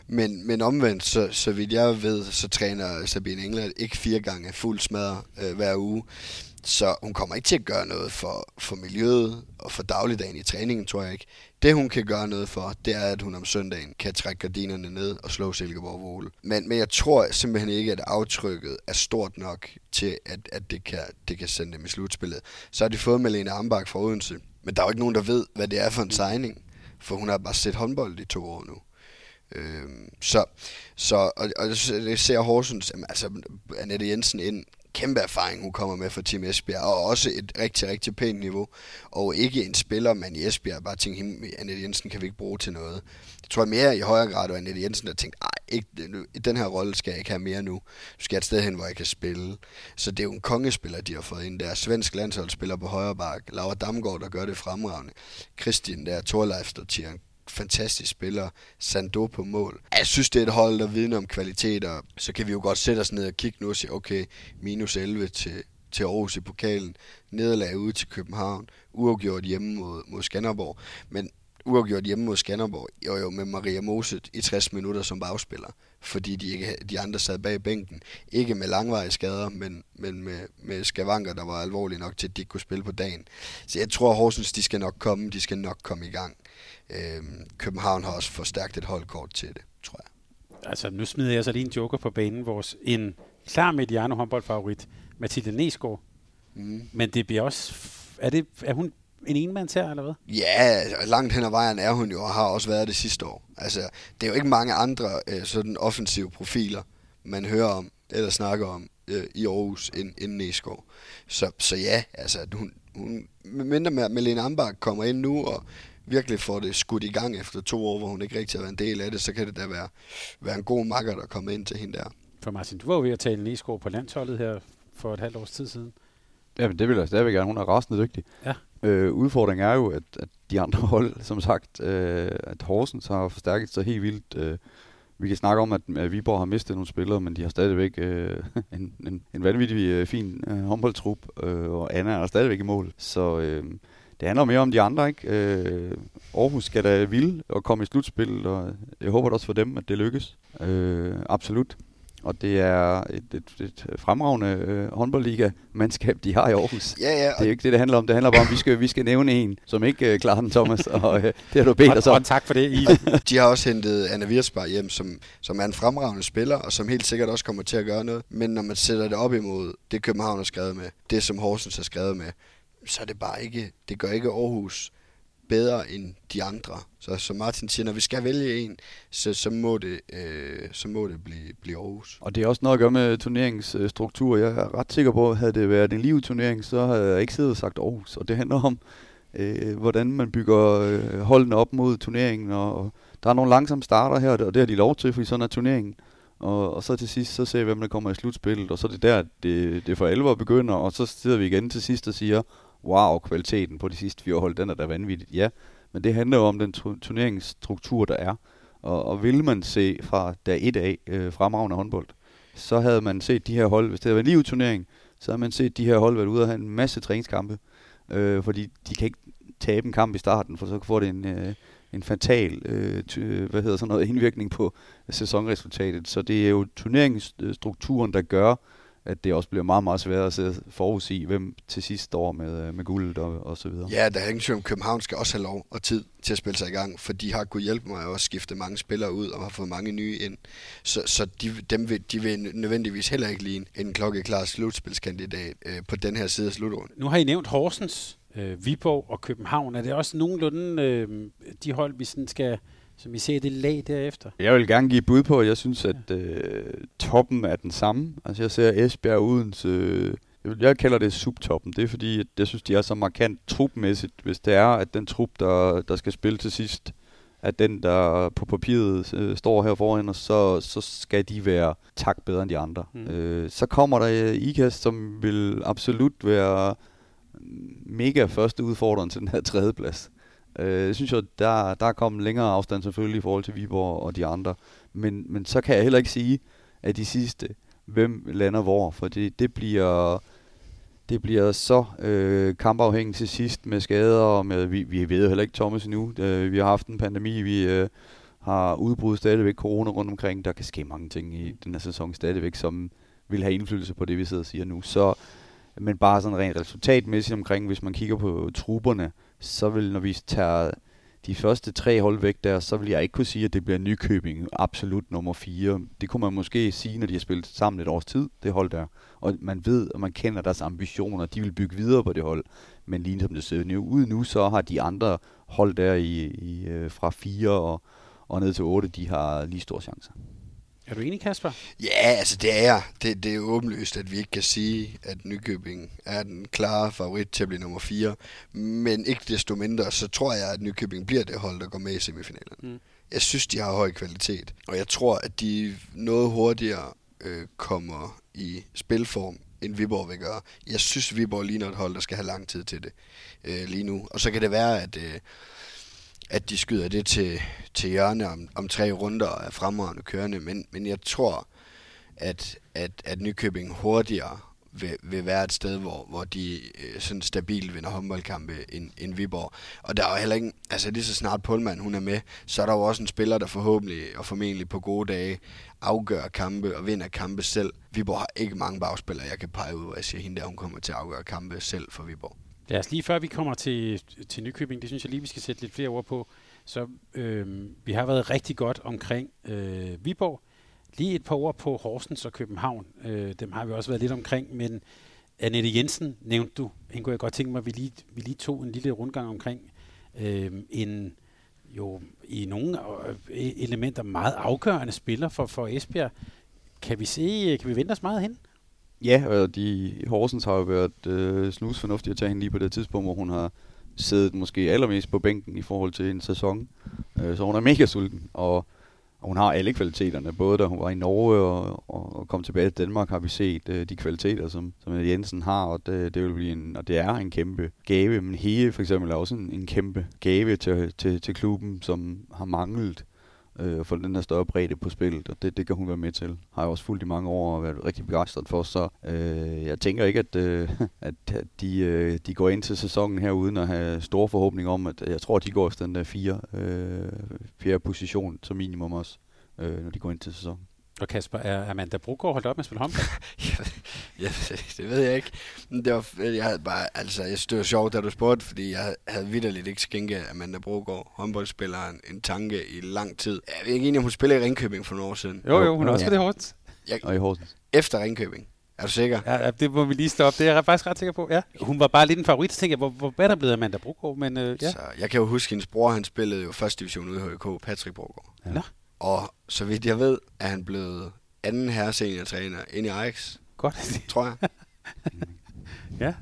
Men, men omvendt, så, så vidt jeg ved, så træner Sabine Engler ikke fire gange fuld smadre øh, hver uge. Så hun kommer ikke til at gøre noget for, for miljøet og for dagligdagen i træningen, tror jeg ikke. Det hun kan gøre noget for, det er, at hun om søndagen kan trække gardinerne ned og slå Silkeborg Vole. Men, men jeg tror simpelthen ikke, at aftrykket er stort nok til, at, at det, kan, det kan sende dem i slutspillet. Så har de fået Malene Ambach fra Odense. Men der er jo ikke nogen, der ved, hvad det er for en signing. For hun har bare set håndbold i to år nu. Øhm, så, så og, og det ser Horsens, altså Annette Jensen ind, kæmpe erfaring, hun kommer med for Team Esbjerg, og også et rigtig, rigtig pænt niveau, og ikke en spiller, man i Esbjerg bare tænkte, Annette Jensen kan vi ikke bruge til noget. Det tror jeg mere i højere grad, at Annette Jensen der tænkte, ej, ikke, i den her rolle skal jeg ikke have mere nu. Nu skal jeg et sted hen, hvor jeg kan spille. Så det er jo en kongespiller, de har fået ind der. Svensk landsholdsspiller på højre bak. Laura Damgaard, der gør det fremragende. Christian der, Torleif, der fantastisk spiller. Sando på mål. Jeg synes, det er et hold, der vidner om kvaliteter. Så kan vi jo godt sætte os ned og kigge nu og sige, okay, minus 11 til, til Aarhus i pokalen. Nederlag ude til København. Uafgjort hjemme mod, mod Skanderborg. Men uafgjort hjemme mod Skanderborg, jo jo med Maria Moset i 60 minutter som bagspiller, fordi de, ikke, de andre sad bag bænken. Ikke med langvarige skader, men, men med, med skavanker, der var alvorlige nok til, at de kunne spille på dagen. Så jeg tror, Horsens, de skal nok komme, de skal nok komme i gang. Øhm, København har også forstærkt et holdkort til det, tror jeg. Altså, nu smider jeg så lige en joker på banen. Vores en klar Mediano håndboldfavorit, Mathilde Nesgaard. Mm. Men det bliver også... Er, det, er hun en enmands her, eller hvad? Ja, langt hen ad vejen er hun jo, og har også været det sidste år. Altså, det er jo ikke mange andre øh, sådan offensive profiler, man hører om, eller snakker om øh, i Aarhus, end, end Næsgaard. Så, så ja, altså, hun, hun mindre med, at Melina Ambach kommer ind nu, og virkelig får det skudt i gang efter to år, hvor hun ikke rigtig har været en del af det, så kan det da være, være en god makker, der kommer ind til hende der. For Martin, du var jo ved at tale Næsgaard på landsholdet her for et halvt års tid siden. Jamen, det vil jeg stadigvæk gerne. Hun er rasende dygtig. Ja. Øh, udfordringen er jo, at, at de andre [laughs] hold, som sagt, øh, at Horsens har forstærket sig helt vildt. Øh, vi kan snakke om, at, at Viborg har mistet nogle spillere, men de har stadigvæk øh, [laughs] en, en, en vanvittig øh, fin øh, håndboldtrup, øh, og Anna er stadigvæk i mål. Så øh, det handler mere om de andre, ikke? Øh, Aarhus skal da vil og komme i slutspil, og jeg håber også for dem, at det lykkes. Øh, absolut. Og det er et, et, et fremragende øh, håndboldliga-mandskab, de har i Aarhus. [laughs] Ja, ja. Det er jo ikke det, det handler om. Det handler bare om, at vi skal, vi skal nævne en, som ikke øh, klarer den, Thomas. Og øh, det har du bedt os om. Og tak for det, I. [laughs] De har også hentet Anna Wirsbar hjem, som, som er en fremragende spiller, og som helt sikkert også kommer til at gøre noget. Men når man sætter det op imod det, København har skrevet med, det som Horsens har skrevet med, så er det bare ikke, det gør ikke Aarhus bedre end de andre. Så som Martin siger, når vi skal vælge en, så, så, må, det, øh, så må det blive, blive Aarhus. Og det er også noget at gøre med turneringsstruktur. Jeg er ret sikker på, at havde det været en live-turnering, så havde jeg ikke siddet og sagt Aarhus. Og det handler om, øh, hvordan man bygger øh, holdene op mod turneringen. Og, og der er nogle langsomme starter her, og det har de lov til, fordi sådan er turneringen. Og, og så til sidst, så ser vi, hvem der kommer i slutspillet, og så er det der, det, det for alvor begynder, og så sidder vi igen til sidst og siger, wow, kvaliteten på de sidste fire hold, den er da vanvittigt. Ja, men det handler jo om den turneringsstruktur, der er. Og, og vil man se fra dag et af øh, fremragende håndbold, så havde man set de her hold, hvis det havde været en e liv-turnering, så havde man set de her hold været ude og have en masse træningskampe, øh, fordi de kan ikke tabe en kamp i starten, for så får det en, øh, en fatal øh, ty, hvad hedder sådan noget, indvirkning på øh, sæsonresultatet. Så det er jo turneringsstrukturen, der gør, at det også bliver meget, meget svært at se forudsige, hvem til sidst står med, øh, med guldet og, og så videre. Ja, der er ingen tvivl om, København skal også have lov og tid til at spille sig i gang, for de har kunnet hjælpe mig at skifte mange spillere ud og har fået mange nye ind. Så, så de, dem vil, de vil nødvendigvis heller ikke ligne en klokkeklar slutspilskandidat øh, på den her side af slutrunden. Nu har I nævnt Horsens, øh, Viborg og København. Er det også nogenlunde øh, de hold, vi sådan skal så vi ser det lag derefter. Jeg vil gerne give bud på, at jeg synes, at øh, toppen er den samme. Altså jeg ser Esbjerg uden øh, jeg kalder det subtoppen. Det er fordi, at jeg synes, de er så markant trupmæssigt. Hvis det er, at den trup, der, der skal spille til sidst, at den, der på papiret øh, står her foran os, så, så skal de være tak bedre end de andre. Mm. Øh, så kommer der IKAST, som vil absolut være mega første udfordrende til den her tredjeplads. Øh, jeg synes jo, der, der er kommet længere afstand selvfølgelig i forhold til Viborg og de andre. Men, men så kan jeg heller ikke sige, at de sidste, hvem lander hvor, for det, det bliver det bliver så øh, kampafhængigt til sidst med skader, og med, vi, vi ved jo heller ikke Thomas endnu. Øh, vi har haft en pandemi, vi øh, har udbrud stadigvæk corona rundt omkring. Der kan ske mange ting i den her sæson stadigvæk, som vil have indflydelse på det, vi sidder og siger nu. Så, men bare sådan rent resultatmæssigt omkring, hvis man kigger på trupperne, så vil, når vi tager de første tre hold væk der, så vil jeg ikke kunne sige, at det bliver Nykøbing absolut nummer 4. Det kunne man måske sige, når de har spillet sammen et års tid, det hold der. Og man ved, og man kender deres ambitioner, de vil bygge videre på det hold. Men lige som det ser ud nu, så har de andre hold der i, i øh, fra 4 og, og ned til 8, de har lige store chancer. Er du enig, Kasper? Ja, altså det er jeg. Det, det er åbenlyst, at vi ikke kan sige, at Nykøbing er den klare favorit til at blive nummer 4. Men ikke desto mindre, så tror jeg, at Nykøbing bliver det hold, der går med i semifinalen. Mm. Jeg synes, de har høj kvalitet, og jeg tror, at de noget hurtigere øh, kommer i spilform, end Viborg vil gøre. Jeg synes, Viborg ligner et hold, der skal have lang tid til det øh, lige nu. Og så kan det være, at... Øh, at de skyder det til, til hjørne om, om tre runder og er fremragende kørende, men, men jeg tror, at, at, at Nykøbing hurtigere vil, vil være et sted, hvor, hvor de øh, sådan stabilt vinder håndboldkampe end, end Viborg. Og der er jo heller ikke, altså lige så snart Pullman hun er med, så er der jo også en spiller, der forhåbentlig og formentlig på gode dage afgør kampe og vinder kampe selv. Viborg har ikke mange bagspillere, jeg kan pege ud, hvor jeg siger, hende der, hun kommer til at afgøre kampe selv for Viborg. Lad os lige før vi kommer til, til Nykøbing, det synes jeg lige, vi skal sætte lidt flere ord på. Så øh, vi har været rigtig godt omkring øh, Viborg. Lige et par ord på Horsens og København. Øh, dem har vi også været lidt omkring, men Annette Jensen nævnte du. Hende kunne jeg godt tænke mig, at vi lige, vi lige tog en lille rundgang omkring øh, en jo i nogle øh, e-, elementer meget afgørende spiller for, for Esbjerg. Kan vi se, kan vi vente os meget hen? Ja, og de, Horsens har jo været øh, snusfornuftige at tage hende lige på det tidspunkt, hvor hun har siddet måske allermest på bænken i forhold til en sæson. Øh, så hun er mega sulten, og, og hun har alle kvaliteterne. Både da hun var i Norge og, og, og kom tilbage til Danmark, har vi set øh, de kvaliteter, som, som Jensen har, og det, det, vil blive en, og det er en kæmpe gave. Men Hege for eksempel er også en, en kæmpe gave til, til, til klubben, som har manglet øh, få den der større bredde på spillet, og det, det kan hun være med til. Har jeg også fulgt i mange år og været rigtig begejstret for, så øh, jeg tænker ikke, at, øh, [laughs] at de, øh, de går ind til sæsonen her uden at have store forhåbninger om, at jeg tror, at de går efter den der fire, øh, fjerde position som minimum også, øh, når de går ind til sæsonen. Og Kasper, er Amanda Brogaard holdt op med at spille håndbold? [laughs] ja, det ved jeg ikke. Det var, jeg havde bare, altså, jeg synes, det var sjovt, da du spurgte, fordi jeg havde vidderligt ikke skænket Amanda Brogaard, håndboldspilleren, en tanke i lang tid. Jeg ved ikke egentlig, om hun spiller i Ringkøbing for nogle år siden. Jo, jo, hun har også ja. spillet i Horsens. Jeg, og i Horsens. Efter Ringkøbing. Er du sikker? Ja, det må vi lige stoppe. Det er jeg faktisk ret sikker på. Ja. Hun var bare lidt en favorit, så tænkte jeg, hvor, hvor er der blevet Amanda Brogaard? Men, øh, ja. Så jeg kan jo huske, at hendes bror, han spillede jo første division ude i HK, Patrick Brogaard. Ja. Nå. Og så vidt jeg ved, er han blevet anden herre seniortræner ind i Ajax. Godt. Tror jeg. [laughs] ja.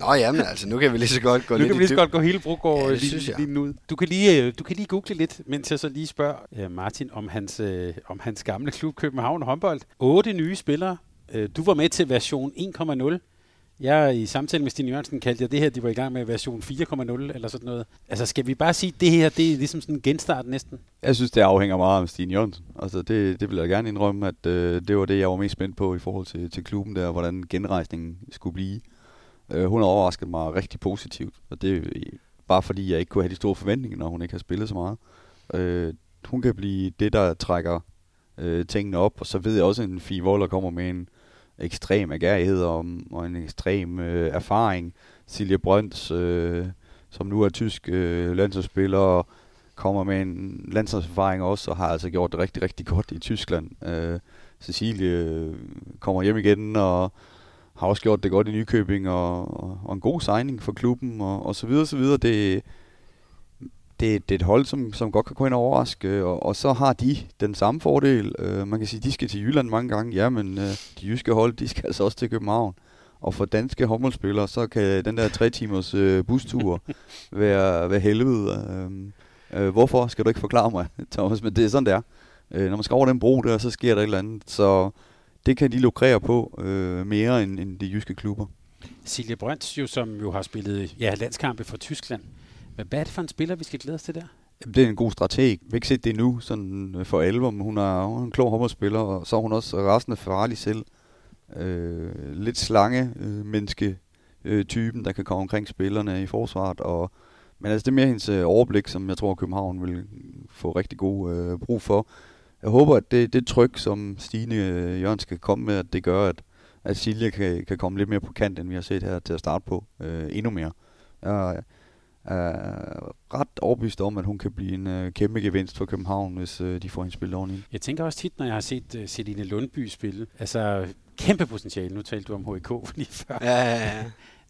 Nå jamen, altså nu kan vi lige så godt gå nu lidt kan vi lige så godt gå hele Brogaard ja, lige, synes jeg. lige ud. Du kan lige, øh, du kan lige google lidt, mens jeg så lige spørger uh, Martin om hans, uh, om hans gamle klub København håndbold. Otte nye spillere. Du var med til version 1.0. Jeg i samtale med Stine Jørgensen kaldte jeg det her, de var i gang med version 4.0 eller sådan noget. Altså skal vi bare sige, at det her det er ligesom sådan en genstart næsten? Jeg synes, det afhænger meget af Stine Jørgensen. Altså det, det vil jeg gerne indrømme, at øh, det var det, jeg var mest spændt på i forhold til, til klubben der, hvordan genrejsningen skulle blive. Øh, hun har overrasket mig rigtig positivt, og det er bare fordi, jeg ikke kunne have de store forventninger, når hun ikke har spillet så meget. Øh, hun kan blive det, der trækker øh, tingene op, og så ved jeg også, at en Fie Voller kommer med en ekstrem agerighed og, og en ekstrem øh, erfaring. Silje Brønds, øh, som nu er tysk øh, landsholdsspiller, kommer med en landsholdserfaring også, og har altså gjort det rigtig, rigtig godt i Tyskland. Øh, Cecilie øh, kommer hjem igen, og har også gjort det godt i Nykøbing, og, og, og en god signing for klubben, og, og så videre, så videre. Det, det, det er et hold, som, som godt kan gå ind og overraske, og, og så har de den samme fordel. Uh, man kan sige, de skal til Jylland mange gange, ja, men uh, de jyske hold, de skal [laughs] altså også til København. Og for danske håndboldspillere, så kan den der tre timers uh, bustur [laughs] være, være helvede. Uh, uh, hvorfor skal du ikke forklare mig, [laughs] Thomas? Men det er sådan, det er. Uh, når man skal over den bro der, så sker der et eller andet. Så det kan de lukrere på uh, mere end, end de jyske klubber. Silje Brønds, jo, som jo har spillet ja, landskampe for Tyskland, hvad er det for en spiller, vi skal glæde os til der? Det er en god strateg. Vi har ikke set det nu sådan øh, for alvor, men hun er, hun er en klog håndboldspiller, og så er hun også resten af farlig selv. Øh, lidt slange øh, menneske øh, typen, der kan komme omkring spillerne i forsvaret. Og, men altså, det er mere hendes øh, overblik, som jeg tror, København vil få rigtig god øh, brug for. Jeg håber, at det, det tryk, som Stine øh, Jørgen skal komme med, at det gør, at, at Silje kan, kan komme lidt mere på kant, end vi har set her til at starte på. Øh, endnu mere. Jeg, er ret overbevist om, at hun kan blive en uh, kæmpe gevinst for København, hvis uh, de får hende spillet ordentligt. Jeg tænker også tit, når jeg har set uh, Celine Lundby spille, altså kæmpe potentiale, nu talte du om HIK [laughs] lige før. Ja, ja,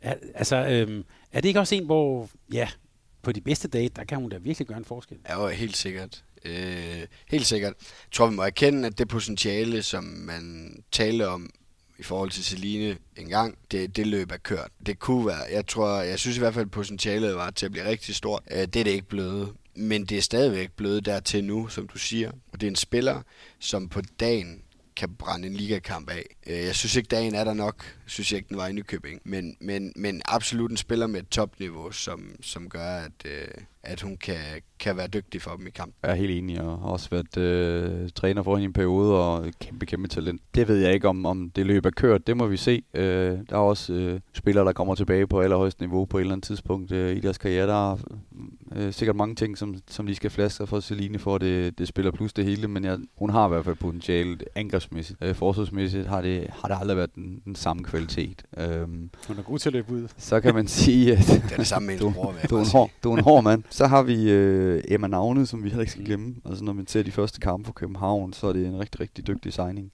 ja. Altså, øhm, er det ikke også en, hvor, ja, på de bedste dage, der kan hun da virkelig gøre en forskel? Ja, helt sikkert. Øh, helt sikkert. Jeg tror, vi må erkende, at det potentiale, som man taler om i forhold til Celine en gang, det, det løb er kørt. Det kunne være, jeg tror, jeg synes i hvert fald, at potentialet var til at blive rigtig stort. Øh, det er det ikke blevet. Men det er stadigvæk blevet dertil nu, som du siger. Og det er en spiller, som på dagen kan brænde en ligakamp af. Øh, jeg synes ikke, dagen er der nok. Jeg synes ikke, den var i Nykøbing. Men, men, men absolut en spiller med et topniveau, som, som gør, at, øh, at hun kan, kan være dygtig for dem i kamp. Jeg er helt enig, og har også været øh, træner for hende i en periode, og kæmpe, kæmpe talent. Det ved jeg ikke, om, om det løb er kørt. Det må vi se. Øh, der er også øh, spillere, der kommer tilbage på allerhøjst niveau på et eller andet tidspunkt øh, i deres karriere. Der er øh, sikkert mange ting, som, som de skal flaske for Celine, for at det, det spiller plus det hele, men jeg, hun har i hvert fald potentiale angrebsmæssigt. Øh, forsvarsmæssigt har det, har det aldrig været den, den samme kvalitet. Øh, hun er god til at løbe ud. Så kan man sige, at [laughs] det er det samme med [laughs] du, bror, du, er en hård, du er en hård mand. Så har vi øh, Emma Navne, som vi heller ikke skal glemme. Altså når man ser de første kampe for København, så er det en rigtig, rigtig dygtig signing.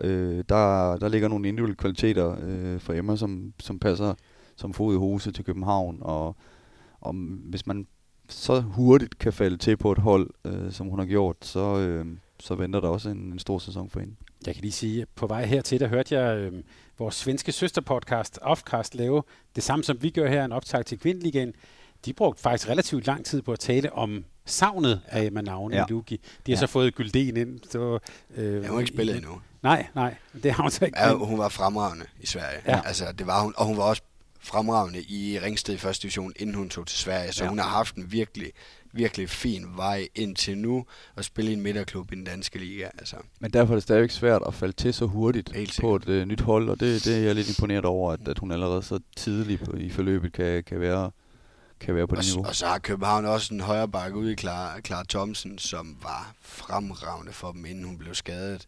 Øh, der, der ligger nogle individuelle kvaliteter øh, for Emma, som, som passer som fod i hose til København. Og, og hvis man så hurtigt kan falde til på et hold, øh, som hun har gjort, så, øh, så venter der også en, en stor sæson for hende. Jeg kan lige sige, at på vej hertil, der hørte jeg øh, vores svenske søsterpodcast, Offcast, lave det samme, som vi gør her, en optag til Kvindeligaen. De brugte faktisk relativt lang tid på at tale om savnet af Emma Navne ja. Luki. De har ja. så fået Gylden ind. Så, øh, jeg har ikke spillet endnu. Nej, nej, det har hun så ikke. Ja, hun var fremragende i Sverige. Ja. Altså, det var hun, og hun var også fremragende i Ringsted i første division, inden hun tog til Sverige. Så ja. hun har haft en virkelig, virkelig fin vej indtil nu at spille i en midterklub i den danske liga. Altså. Men derfor er det stadigvæk svært at falde til så hurtigt på et uh, nyt hold, og det, det er jeg lidt imponeret over, at, at hun allerede så tidligt på, i forløbet kan, kan være kan være på og, det niveau. Og så har København også en højre bakke ude i Clara, Clara Thomsen, som var fremragende for dem, inden hun blev skadet.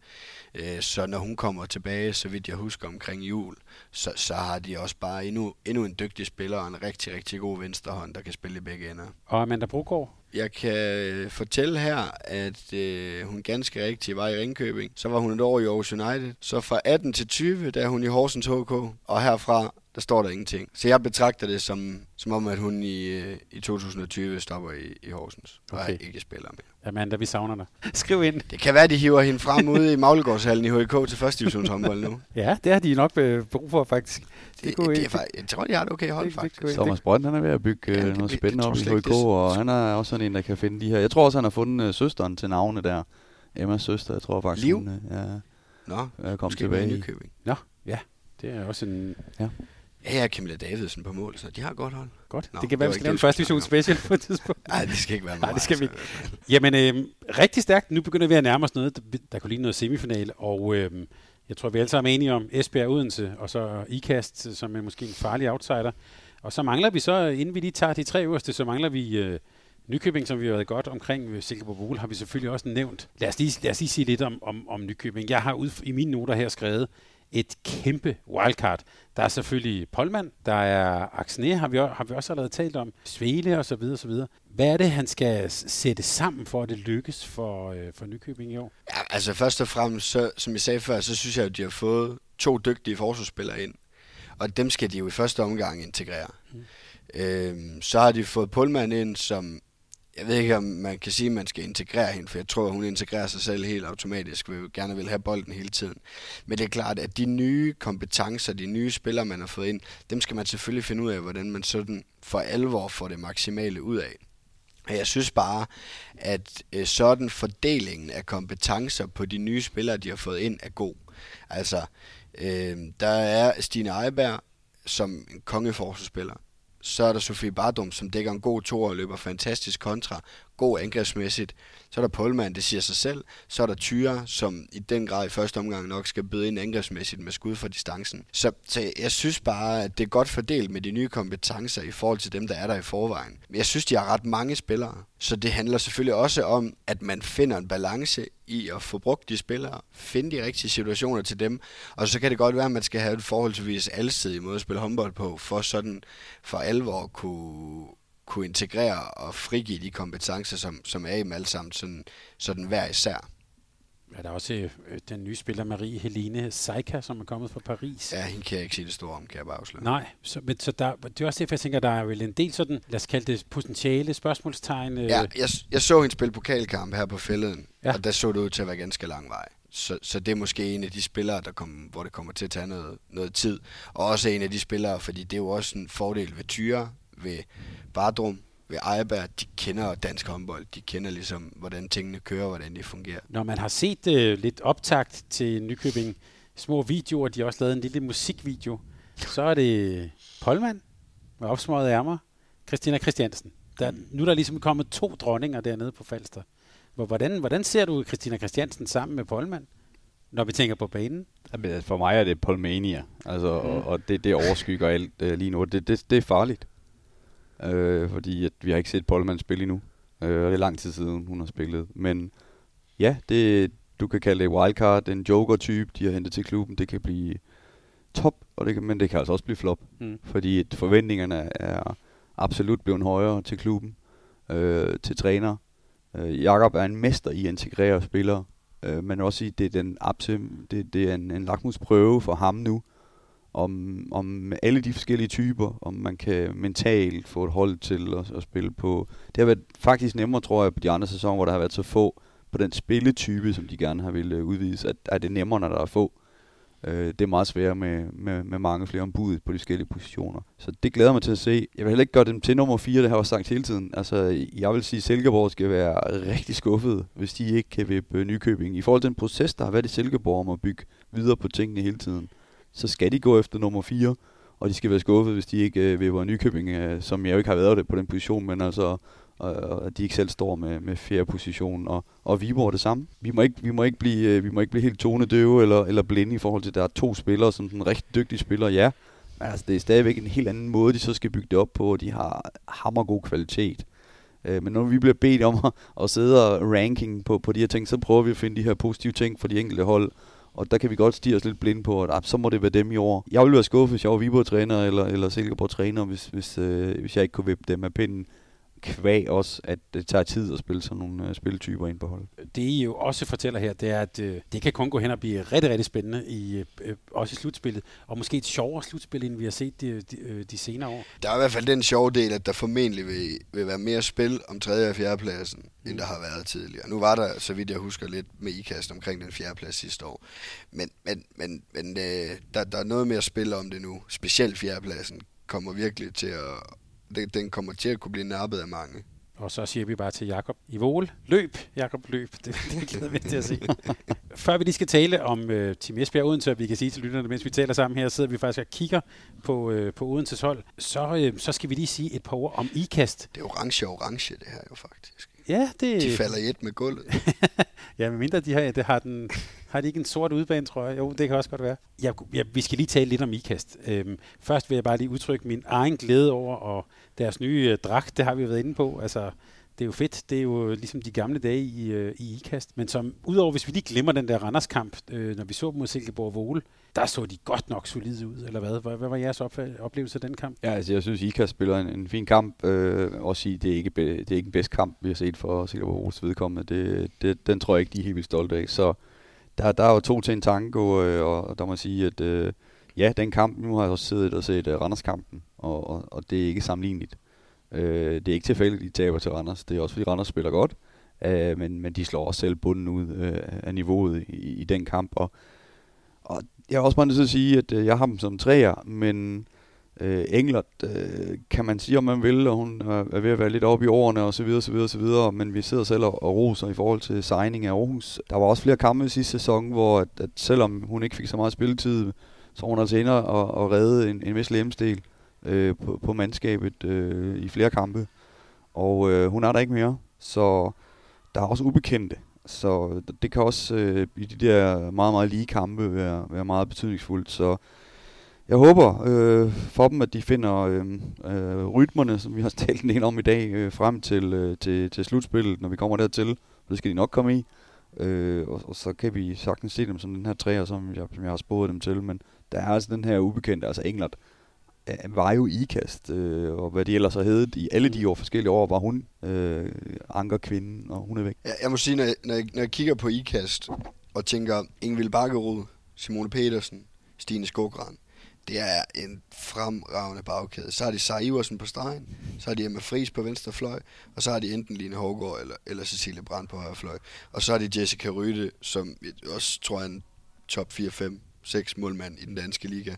Øh, så når hun kommer tilbage, så vidt jeg husker omkring jul, så, så har de også bare endnu, endnu en dygtig spiller og en rigtig, rigtig god venstrehånd, der kan spille i begge ender. Og Amanda Brogaard? Jeg kan øh, fortælle her, at øh, hun ganske rigtigt var i Ringkøbing. Så var hun et år i Aarhus United. Så fra 18 til 20, der er hun i Horsens HK. Og herfra, der står der ingenting. Så jeg betragter det som, som om, at hun i, øh, i 2020 stopper i, i Horsens. Og okay. ikke spiller mere. Amanda, vi savner dig. [laughs] Skriv ind. Det kan være, de hiver hende frem ude i Maglegårdshallen i HK til første divisionshåndbold nu. [laughs] ja, det har de nok øh, brug for, faktisk. Det, det, det er, faktisk, jeg tror, de har det okay hold, faktisk. Thomas Brønd, han er ved at bygge ja, det, noget spændende op i HK, og han er også sådan en, der kan finde de her. Jeg tror også, han har fundet uh, søsteren til navne der. Emmas søster, jeg tror faktisk, Liv? hun ja, Nå, er kommet tilbage. I Nå, ja. Det er også en... Ja. Ja, har Camilla Davidsen på mål, så de har godt hold. Godt. Nå, det kan være, vi skal lave en første division special på et tidspunkt. [laughs] Nej, det skal ikke være Nej, det skal vi ikke. Jamen, øh, rigtig stærkt. Nu begynder vi at nærme os noget, der, der kunne ligne noget semifinale, og øh, jeg tror, vi alle sammen er enige om Esbjerg Odense, og så IKAST, som er måske en farlig outsider. Og så mangler vi så, inden vi lige tager de tre øverste, så mangler vi øh, Nykøbing, som vi har været godt omkring Silkeborg Bol, har vi selvfølgelig også nævnt. Lad os lige, lad os lige sige lidt om, om, om Nykøbing. Jeg har ud i mine noter her skrevet, et kæmpe wildcard. Der er selvfølgelig Polman, der er Axné, har vi, har vi også allerede talt om, Svele og så videre, og så videre. Hvad er det, han skal sætte sammen for, at det lykkes for, øh, for Nykøbing i år? Ja, altså først og fremmest, så, som jeg sagde før, så synes jeg, at de har fået to dygtige forsvarsspillere ind. Og dem skal de jo i første omgang integrere. Mm. Øhm, så har de fået Pullman ind, som jeg ved ikke, om man kan sige, at man skal integrere hende, for jeg tror, at hun integrerer sig selv helt automatisk, vil gerne vil have bolden hele tiden. Men det er klart, at de nye kompetencer, de nye spillere, man har fået ind, dem skal man selvfølgelig finde ud af, hvordan man sådan for alvor får det maksimale ud af. Og jeg synes bare, at øh, sådan fordelingen af kompetencer på de nye spillere, de har fået ind, er god. Altså, øh, der er Stine Eiberg som en kongeforsvarsspiller så er der Sofie Bardum, som dækker en god tor og løber fantastisk kontra, god angrebsmæssigt. Så er der Polman, det siger sig selv. Så er der Tyre, som i den grad i første omgang nok skal byde ind angrebsmæssigt med skud fra distancen. Så, så jeg synes bare, at det er godt fordelt med de nye kompetencer i forhold til dem, der er der i forvejen. Men jeg synes, de har ret mange spillere. Så det handler selvfølgelig også om, at man finder en balance i at få brugt de spillere, finde de rigtige situationer til dem, og så kan det godt være, at man skal have et forholdsvis alsidig måde at spille håndbold på, for sådan for alvor kunne, kunne integrere og frigive de kompetencer, som, som er i dem alle sammen, sådan, sådan hver især. Er der også øh, den nye spiller Marie Helene Seika, som er kommet fra Paris? Ja, hende kan jeg ikke sige det store om, kan jeg bare afsløre. Nej, så, men, så der, det er også derfor, jeg tænker, der er vel en del sådan, lad os kalde det potentiale spørgsmålstegn. Øh. Ja, jeg, jeg så hende spille pokalkamp her på fælleden, ja. og der så det ud til at være ganske lang vej. Så, så det er måske en af de spillere, der kom, hvor det kommer til at tage noget, noget tid. Og også en af de spillere, fordi det er jo også en fordel ved Tyre, ved Bardrum, ved Ejerberg, de kender dansk håndbold. De kender ligesom, hvordan tingene kører, hvordan de fungerer. Når man har set øh, lidt optakt til Nykøbing, små videoer, de har også lavet en lille musikvideo, så er det Polman med opsmøget ærmer, Christina Christiansen. Der, nu er der ligesom kommet to dronninger dernede på Falster. Hvor, hvordan, hvordan ser du Christina Christiansen sammen med Polman, når vi tænker på banen? Jamen, for mig er det Polmania, altså, mm. og, og det, det overskygger alt uh, lige nu. Det, det, det er farligt, uh, fordi at vi har ikke set Polman spille endnu. Uh, og det er lang tid siden, hun har spillet. Men ja, det, du kan kalde det wildcard, en joker-type, de har hentet til klubben. Det kan blive top, og det kan, men det kan altså også blive flop. Mm. Fordi at forventningerne er absolut blevet højere til klubben, øh, til træner. Øh, Jakob er en mester i at integrere spillere, øh, men også i, det er, den det, det er en, en lakmusprøve for ham nu, om, om alle de forskellige typer, om man kan mentalt få et hold til at, at spille på. Det har været faktisk nemmere, tror jeg, på de andre sæsoner, hvor der har været så få på den spilletype, som de gerne har ville øh, udvise, at, at det er nemmere, når der er få. Øh, det er meget sværere med, med, med mange flere ombud på de forskellige positioner. Så det glæder mig til at se. Jeg vil heller ikke gøre dem til nummer 4, det har jeg også sagt hele tiden. Altså, jeg vil sige, at Silkeborg skal være rigtig skuffet, hvis de ikke kan vippe Nykøbing. I forhold til den proces, der har været i Silkeborg om at bygge videre på tingene hele tiden, så skal de gå efter nummer 4, og de skal være skuffet, hvis de ikke øh, vipper Nykøbing, øh, som jeg jo ikke har været det på den position, men altså og at de ikke selv står med, med fjerde position, og, og Viborg det samme. Vi må ikke, vi må ikke, blive, øh, vi må ikke blive helt tonedøve eller, eller blinde i forhold til, at der er to spillere, som den rigtig dygtige spiller, ja. Men altså, det er stadigvæk en helt anden måde, de så skal bygge det op på, og de har hammergod kvalitet. Øh, men når vi bliver bedt om at, at sidde og ranking på, på de her ting, så prøver vi at finde de her positive ting for de enkelte hold. Og der kan vi godt stige os lidt blind på, at ah, så må det være dem i år. Jeg ville være skuffet, hvis jeg var Viborg-træner eller, eller Silkeborg-træner, hvis, hvis, øh, hvis jeg ikke kunne vippe dem af pinden kvæg også, at det tager tid at spille sådan nogle uh, spilletyper ind på holdet. Det I jo også fortæller her, det er, at uh, det kan kun gå hen og blive rigtig, rigtig spændende, i, uh, også i slutspillet, og måske et sjovere slutspil, end vi har set de, de, de senere år. Der er i hvert fald den sjove del, at der formentlig vil, vil være mere spil om 3. og 4. pladsen, end der har været tidligere. Nu var der, så vidt jeg husker, lidt med ikast omkring den 4. plads sidste år. Men, men, men, men uh, der, der er noget mere spil om det nu. Specielt 4. pladsen kommer virkelig til at, det, den kommer til at kunne blive nappet af mange. Og så siger vi bare til Jakob i Vål, løb, Jakob, løb. Det, det glæder vi til at se. Før vi lige skal tale om uh, Team Esbjerg Odense, vi kan sige til lytterne, mens vi taler sammen her, sidder vi faktisk og kigger på, uh, på Odenses hold, så, uh, så skal vi lige sige et par ord om IKAST. Det er orange-orange, det her jo faktisk. Ja, det... De falder i et med gulvet. [laughs] ja, mindre de har, det har, den, har de ikke en sort udbane, tror jeg? Jo, det kan også godt være. Ja, ja, vi skal lige tale lidt om IKAST. Øhm, først vil jeg bare lige udtrykke min egen glæde over og deres nye øh, dragt. Det har vi været inde på. Altså, det er jo fedt. Det er jo ligesom de gamle dage i, øh, i IKAST. Men som, udover hvis vi lige glemmer den der Randerskamp, øh, når vi så dem mod Silkeborg Vole, der så de godt nok solide ud, eller hvad? Hvad, hvad var jeres oplevelse af den kamp? Ja, altså jeg synes, IKAST spiller en, en fin kamp. Øh, også sige, det er, ikke, det er ikke den bedste kamp, vi har set for Silkeborg Voles vedkommende. Det, det, den tror jeg ikke, de er helt vildt stolte af. Så der, der er jo to til en tango, øh, og der må jeg sige, at øh, ja, den kamp, nu har jeg også siddet og set uh, Randerskampen, og, og, og det er ikke sammenligneligt. Uh, det er ikke tilfældigt, de taber til Randers. Det er også fordi Randers spiller godt, uh, men, men de slår også selv bunden ud uh, af niveauet i, i den kamp. Og, og jeg er også bare nødt til at sige, at uh, jeg har dem som træer, men uh, Englert uh, kan man sige, om man vil, og hun er ved at være lidt oppe i årene og så videre, så videre, så videre, men vi sidder selv og, og roser i forhold til signing af Aarhus. Der var også flere kampe i sidste sæson, hvor at, at selvom hun ikke fik så meget spilletid, så hun altså inde og, og redde en, en vis lemsdel øh, på, på mandskabet øh, i flere kampe. Og øh, hun er der ikke mere, så der er også ubekendte. Så det kan også øh, i de der meget, meget lige kampe være, være meget betydningsfuldt. Så jeg håber øh, for dem, at de finder øh, øh, rytmerne, som vi har [laughs] talt en del om i dag, øh, frem til, øh, til, til slutspillet, når vi kommer dertil. Det skal de nok komme i. Øh, og, og så kan vi sagtens se dem som den her træer, som jeg, som jeg har spået dem til. Men der er altså den her ubekendte, altså England, øh, var jo ikast, øh, og hvad det ellers har heddet i alle de år, forskellige år, var hun øh, ankerkvinden, og hun er væk. Jeg, jeg må sige, når jeg, når, jeg, når jeg kigger på ikast, og tænker Ingvild Bakkerud, Simone Petersen, Stine Skogran, det er en fremragende bagkæde. Så har de Sara Iversen på stregen, så har de Emma Friis på venstre fløj, og så har de enten Line Hågaard eller, eller Cecilie Brandt på højre fløj. Og så har de Jessica Ryde, som også tror jeg er en top 4, 5, 6 målmand i den danske liga.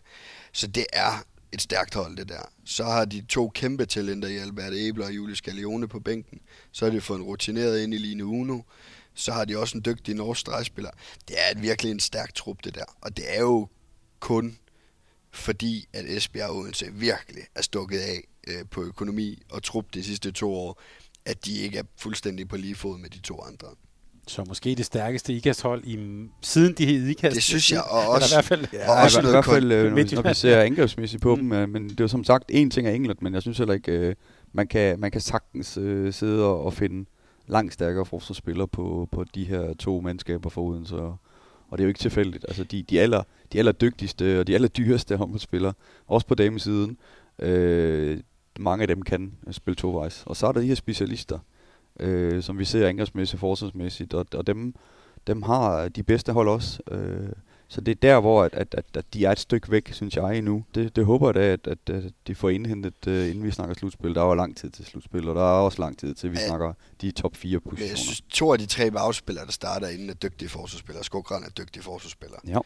Så det er et stærkt hold, det der. Så har de to kæmpe talenter i Albert Ebler og Julius Galeone på bænken. Så har de fået en rutineret ind i Line Uno. Så har de også en dygtig norsk stregspiller. Det er virkelig en stærk trup, det der. Og det er jo kun fordi, at Esbjerg Odense virkelig er stukket af øh, på økonomi og trup de sidste to år, at de ikke er fuldstændig på lige fod med de to andre. Så måske det stærkeste IKAST-hold i, siden de hed IKAST. Det synes jeg, og også, i hvert fald, ja, og også i hvert fald, øh, når, vi ser angrebsmæssigt på Mm. dem, øh, men det er jo som sagt en ting af England, men jeg synes heller ikke, øh, man, kan, man kan sagtens øh, sidde og, og finde langt stærkere forsvarsspillere på, på de her to mandskaber for Odense, og, og det er jo ikke tilfældigt. Altså de, de, aller, de aller dygtigste og de aller dyreste håndboldspillere, også på damesiden, øh, mange af dem kan spille tovejs. Og så er der de her specialister, øh, som vi ser angrebsmæssigt, forsvarsmæssigt, og, og dem, dem har de bedste hold også. Øh, så det er der, hvor at, at, at, at de er et stykke væk, synes jeg endnu. Det, det håber jeg da, at, at, at de får indhentet, uh, inden vi snakker slutspil. Der er jo lang tid til slutspil, og der er også lang tid til, vi Ja. snakker de top 4 Men jeg positioner. synes, to af de tre bagspillere, der starter inden, er dygtige forsvarsspillere. Skogran er dygtig forsvarsspiller. Ja.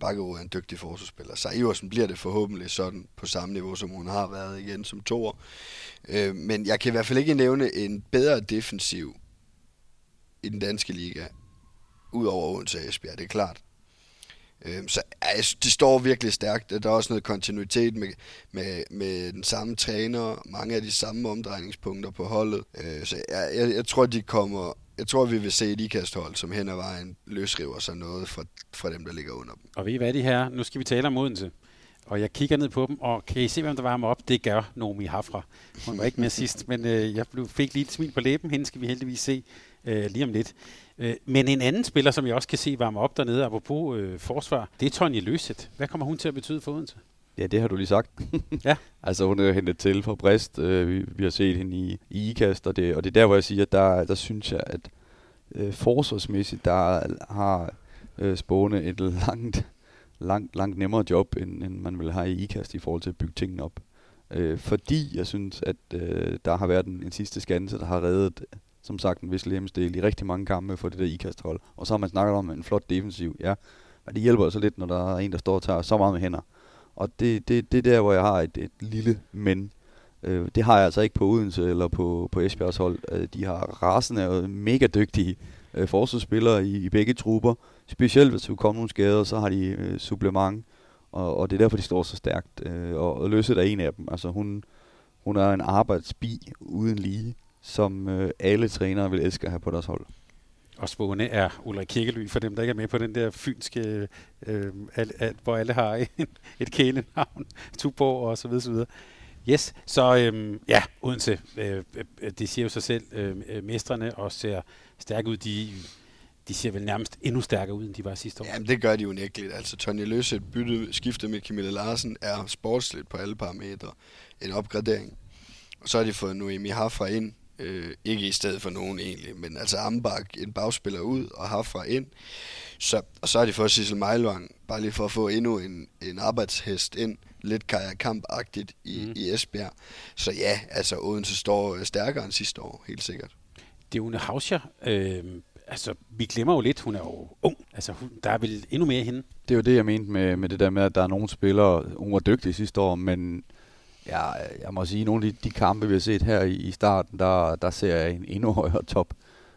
Bakkerud er en dygtig forsvarsspiller. Så Iversen bliver det forhåbentlig sådan på samme niveau, som hun har været igen som toer. Øh, men jeg kan i hvert fald ikke nævne en bedre defensiv i den danske liga, ud over Odense og Esbjerg, det er klart. Øh, så altså, de står virkelig stærkt. Der er også noget kontinuitet med, med, med den samme træner, mange af de samme omdrejningspunkter på holdet. Øh, så jeg, jeg, jeg tror, de kommer... Jeg tror, vi vil se et ikasthold, som hen ad vejen løsriver sig noget fra, fra dem, der ligger under dem. Og ved I hvad, de her? Nu skal vi tale om Odense. Og jeg kigger ned på dem, og kan I se, hvem der varmer op? Det gør Nomi Hafra. Hun var ikke med sidst, men øh, jeg blev, fik lige et smil på læben. Hende skal vi heldigvis se øh, lige om lidt. Øh, men en anden spiller, som jeg også kan se varme op dernede, apropos øh, forsvar, det er Tonje Løseth. Hvad kommer hun til at betyde for Odense? Ja, det har du lige sagt. Ja. [laughs] altså hun er hentet til fra Brest. Øh, vi, vi har set hende i, i IKAST, og det, og det er der, hvor jeg siger, at der, der synes jeg, at øh, forsvarsmæssigt, der har øh, Spåne et langt, langt, langt nemmere job, end, end man vil have i IKAST i forhold til at bygge tingene op. Øh, fordi jeg synes, at øh, der har været en, en sidste skanse, der har reddet, som sagt, en vis lemsdel i rigtig mange kampe for det der IKAST-hold. Og så har man snakket om en flot defensiv, ja. Men det hjælper så lidt, når der er en, der står og tager så meget med hænder. Og det, det, det er der, hvor jeg har et, et lille men. Øh, det har jeg altså ikke på Odense eller på, på Esbjergs hold. Øh, de har rasende og mega dygtige øh, forsvarsspillere i, i begge trupper. Specielt hvis der kommer nogle skader, så har de øh, supplement. Og, og det er derfor, de står så stærkt. Øh, og, og Løsset er en af dem. Altså hun, hun er en arbejdsbi uden lige, som øh, alle trænere vil elske at have på deres hold. Og Spåne er Ulrik Kirkely, for dem, der ikke er med på den der fynske, øh, al, al, hvor alle har [laughs] en, et kælenavn, Tuborg og så videre, så videre. Yes, så øhm, ja, Odense, øh, øh, det siger jo sig selv, øh, øh, mestrene og ser stærke ud. De, de ser vel nærmest endnu stærkere ud, end de var sidste år. Jamen, det gør de jo unægteligt. Altså, Tonje Løse bytte, skiftet med Camilla Larsen er sportsligt på alle parametre en opgradering. Og så har de fået Noemi Hafra ind, øh, ikke i stedet for nogen egentlig, men altså Ambak, en bagspiller ud, og Hafra ind. Så, og så har de fået Sissel Meilvang, bare lige for at få endnu en, en arbejdshest ind, lidt Kaja Kamp-agtigt i, mm. i Esbjerg. Så ja, altså Odense står øh, stærkere end sidste år, helt sikkert. Det er Une Hauscher. Øh, altså, vi glemmer jo lidt, hun er jo ung. Altså, hun, der er vel endnu mere i hende. Det er jo det, jeg mente med, med det der med, at der er nogle spillere, hun var dygtig sidste år, men ja, jeg må sige, nogle af de, de kampe, vi har set her i, i starten, der, der ser jeg en endnu [laughs] højere top.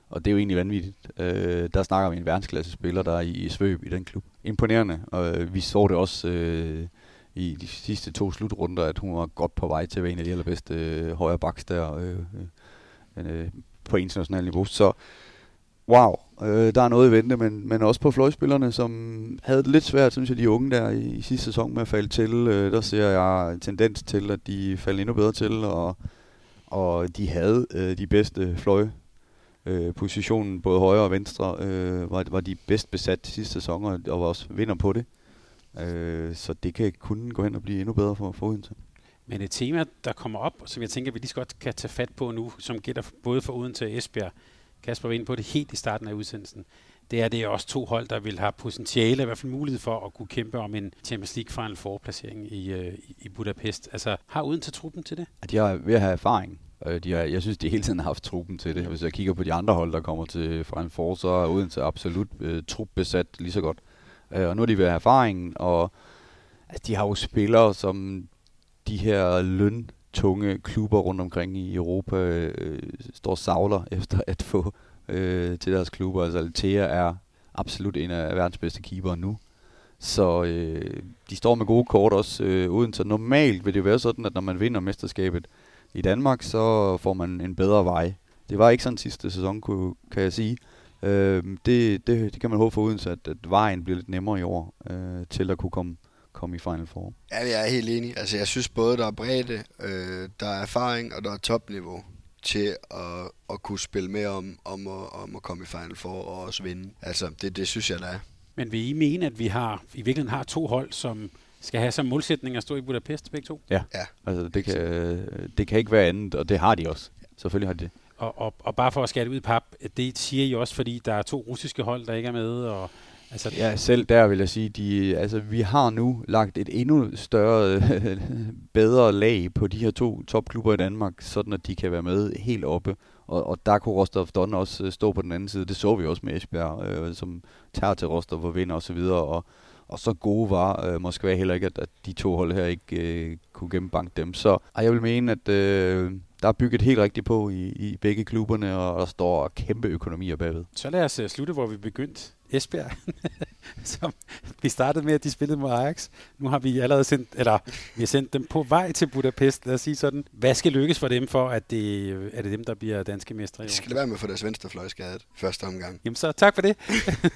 Og det er jo egentlig vanvittigt. Øh, der snakker vi en verdensklasse spiller, der er i, i Svøb i den klub. Imponerende, og øh, vi så det også øh, i de sidste to slutrunder, at hun var godt på vej til at være en af de allerbedste øh, højre baks der øh, øh, øh, på internationalt niveau. Så wow, øh, der er noget i vente, men, men også på fløjspillerne, som havde det lidt svært, synes jeg, de unge der i, i sidste sæson med at falde til. Øh, der ser jeg en tendens til, at de falder endnu bedre til, og, og de havde øh, de bedste fløj øh, positionen, både højre og venstre, øh, var, var de bedst besat sidste sæson, og, og var også vinder på det. Øh, så det kan kun gå hen og blive endnu bedre for, for Odense. Men et tema, der kommer op, som jeg tænker, vi lige så godt kan tage fat på nu, som gælder både for Odense og Esbjerg. Kasper var inde på det helt i starten af udsendelsen. Det er det er også to hold, der vil have potentiale, i hvert fald mulighed for at kunne kæmpe om en Champions League Final Four placering i, øh, i- Budapest. Altså, har uden til truppen til det? At de har ved at have erfaring. Øh, de har, jeg synes, de hele tiden har haft truppen til det. Hvis jeg kigger på de andre hold, der kommer til Final Four, så er Odense absolut øh, trupbesat lige så godt. Øh, og nu er de ved at have erfaringen, og altså, de har jo spillere, som de her tunge klubber rundt omkring i Europa øh, står savler [laughs] efter at få øh, til deres klubber. Altså Altea er absolut en af verdens bedste keeper nu. Så øh, de står med gode kort også øh, uden. Så normalt vil det være sådan, at når man vinder mesterskabet i Danmark, så får man en bedre vej. Det var ikke sådan sidste sæson, kunne, kan jeg sige. Øh, det, det, det kan man håbe for uden, at, at vejen bliver lidt nemmere i år øh, til at kunne komme, komme i Final Four. Ja, jeg er helt enig. Altså, jeg synes både, der er bredde, øh, der er erfaring, og der er topniveau til at, at kunne spille med om, om, at, om at komme i Final Four og også vinde. Altså, det, det synes jeg, der er. Men vil I mene, at vi har i virkeligheden har to hold, som skal have som målsætning at stå i Budapest begge to? Ja, Ja. altså det kan, det kan ikke være andet, og det har de også. Selvfølgelig har de det. Og, og, og bare for at skære det ud i pap, det siger I også, fordi der er to russiske hold, der ikke er med, og altså, Ja, selv der vil jeg sige, de, altså, vi har nu lagt et endnu større, [laughs] bedre lag på de her to topklubber i Danmark, sådan at de kan være med helt oppe. Og, og der kunne Rostov Don også øh, stå på den anden side. Det så vi også med Esbjerg, øh, som tager til Rostov og vinder osv. Og, og så gode var øh, Moskva heller ikke, at, at de to hold her ikke øh, kunne gennembanke dem. Så ej, jeg vil mene, at øh, der er bygget helt rigtigt på i, i begge klubberne, og der står kæmpe økonomier bagved. så lad os uh, slutte, hvor vi begyndte. Esbjerg, [laughs] som vi startede med, at de spillede mod Ajax. Nu har vi allerede sendt, eller vi har sendt dem på vej til Budapest, lad os sige sådan. Hvad skal lykkes for dem, for at det, er det dem, der bliver danske mestre i De år? skal lade være med få deres venstre fløj skadet første omgang. Jamen så tak for det.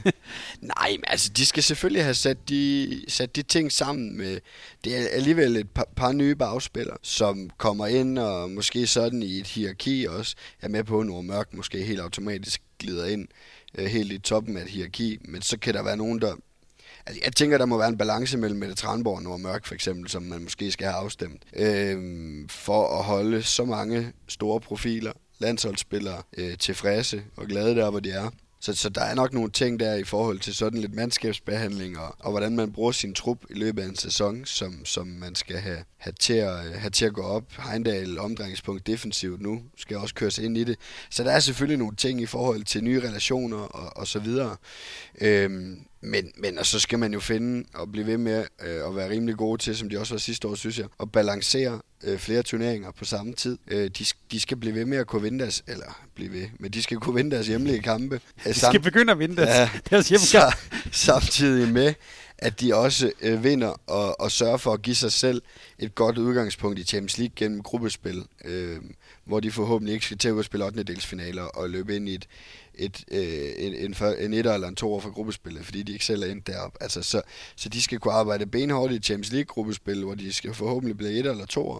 [laughs] Nej, men altså, de skal selvfølgelig have sat de, sat de ting sammen med... Det er alligevel et par, par nye bagspillere, som kommer ind og måske sådan i et hierarki også. Er med på, at Nord Mørk måske helt automatisk glider ind øh, helt i toppen af et hierarki, men så kan der være nogen, der... Altså, jeg tænker, der må være en balance mellem Mette Tranborg og Nord Mørk, for eksempel, som man måske skal have afstemt, øh, for at holde så mange store profiler, landsholdsspillere, øh, tilfredse og glade der, hvor de er. Så, så der er nok nogle ting der i forhold til sådan lidt mandskabsbehandling og, og hvordan man bruger sin trup i løbet af en sæson, som, som man skal have, have, til at, have til at gå op. Heindal omdrejningspunkt defensivt nu, skal også køres ind i det. Så der er selvfølgelig nogle ting i forhold til nye relationer og, og så videre. Øhm, men, men og så skal man jo finde og blive ved med øh, at være rimelig gode til, som de også var sidste år, synes jeg, at balancere øh, flere turneringer på samme tid. Øh, de, de skal blive ved med at kunne vinde deres, eller blive ved, men de skal kunne vinde deres hjemlige kampe. Øh, De skal begynde at vinde deres, Ja. deres hjemmekamp. Så, samtidig med, at de også øh, vinder og, og sørger for at give sig selv et godt udgangspunkt i Champions League gennem gruppespil, øh, hvor de forhåbentlig ikke skal til at spille 8. delsfinaler og løbe ind i et, et, øh, en, en, før- en etter eller en toer for gruppespillet, fordi de ikke selv er endt deroppe. Altså, så, så de skal kunne arbejde benhårdt i Champions League-gruppespil, hvor de skal forhåbentlig blive etter eller toer,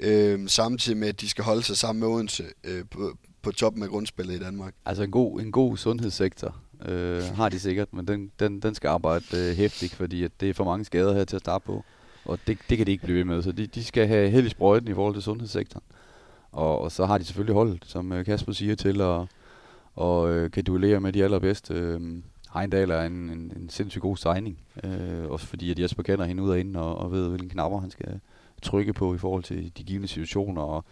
øh, samtidig med, at de skal holde sig sammen med Odense øh, på, på toppen af grundspillet i Danmark. Altså en god, en god sundhedssektor øh, har de sikkert, men den, den, den skal arbejde øh, hæftigt, fordi at det er for mange skader her til at starte på. Og det, det kan de ikke blive ved med, så de, de skal have held i sprøjten i forhold til sundhedssektoren. Og, og så har de selvfølgelig holdet, som øh, Kasper siger, til at og, øh, kan duellere med de allerbedste. Øh, Heindal er en, en, en sindssygt god signing, øh, også fordi at Jesper kender hende ud og ind og, og ved, hvilken knapper han skal trykke på i forhold til de givende situationer. Og,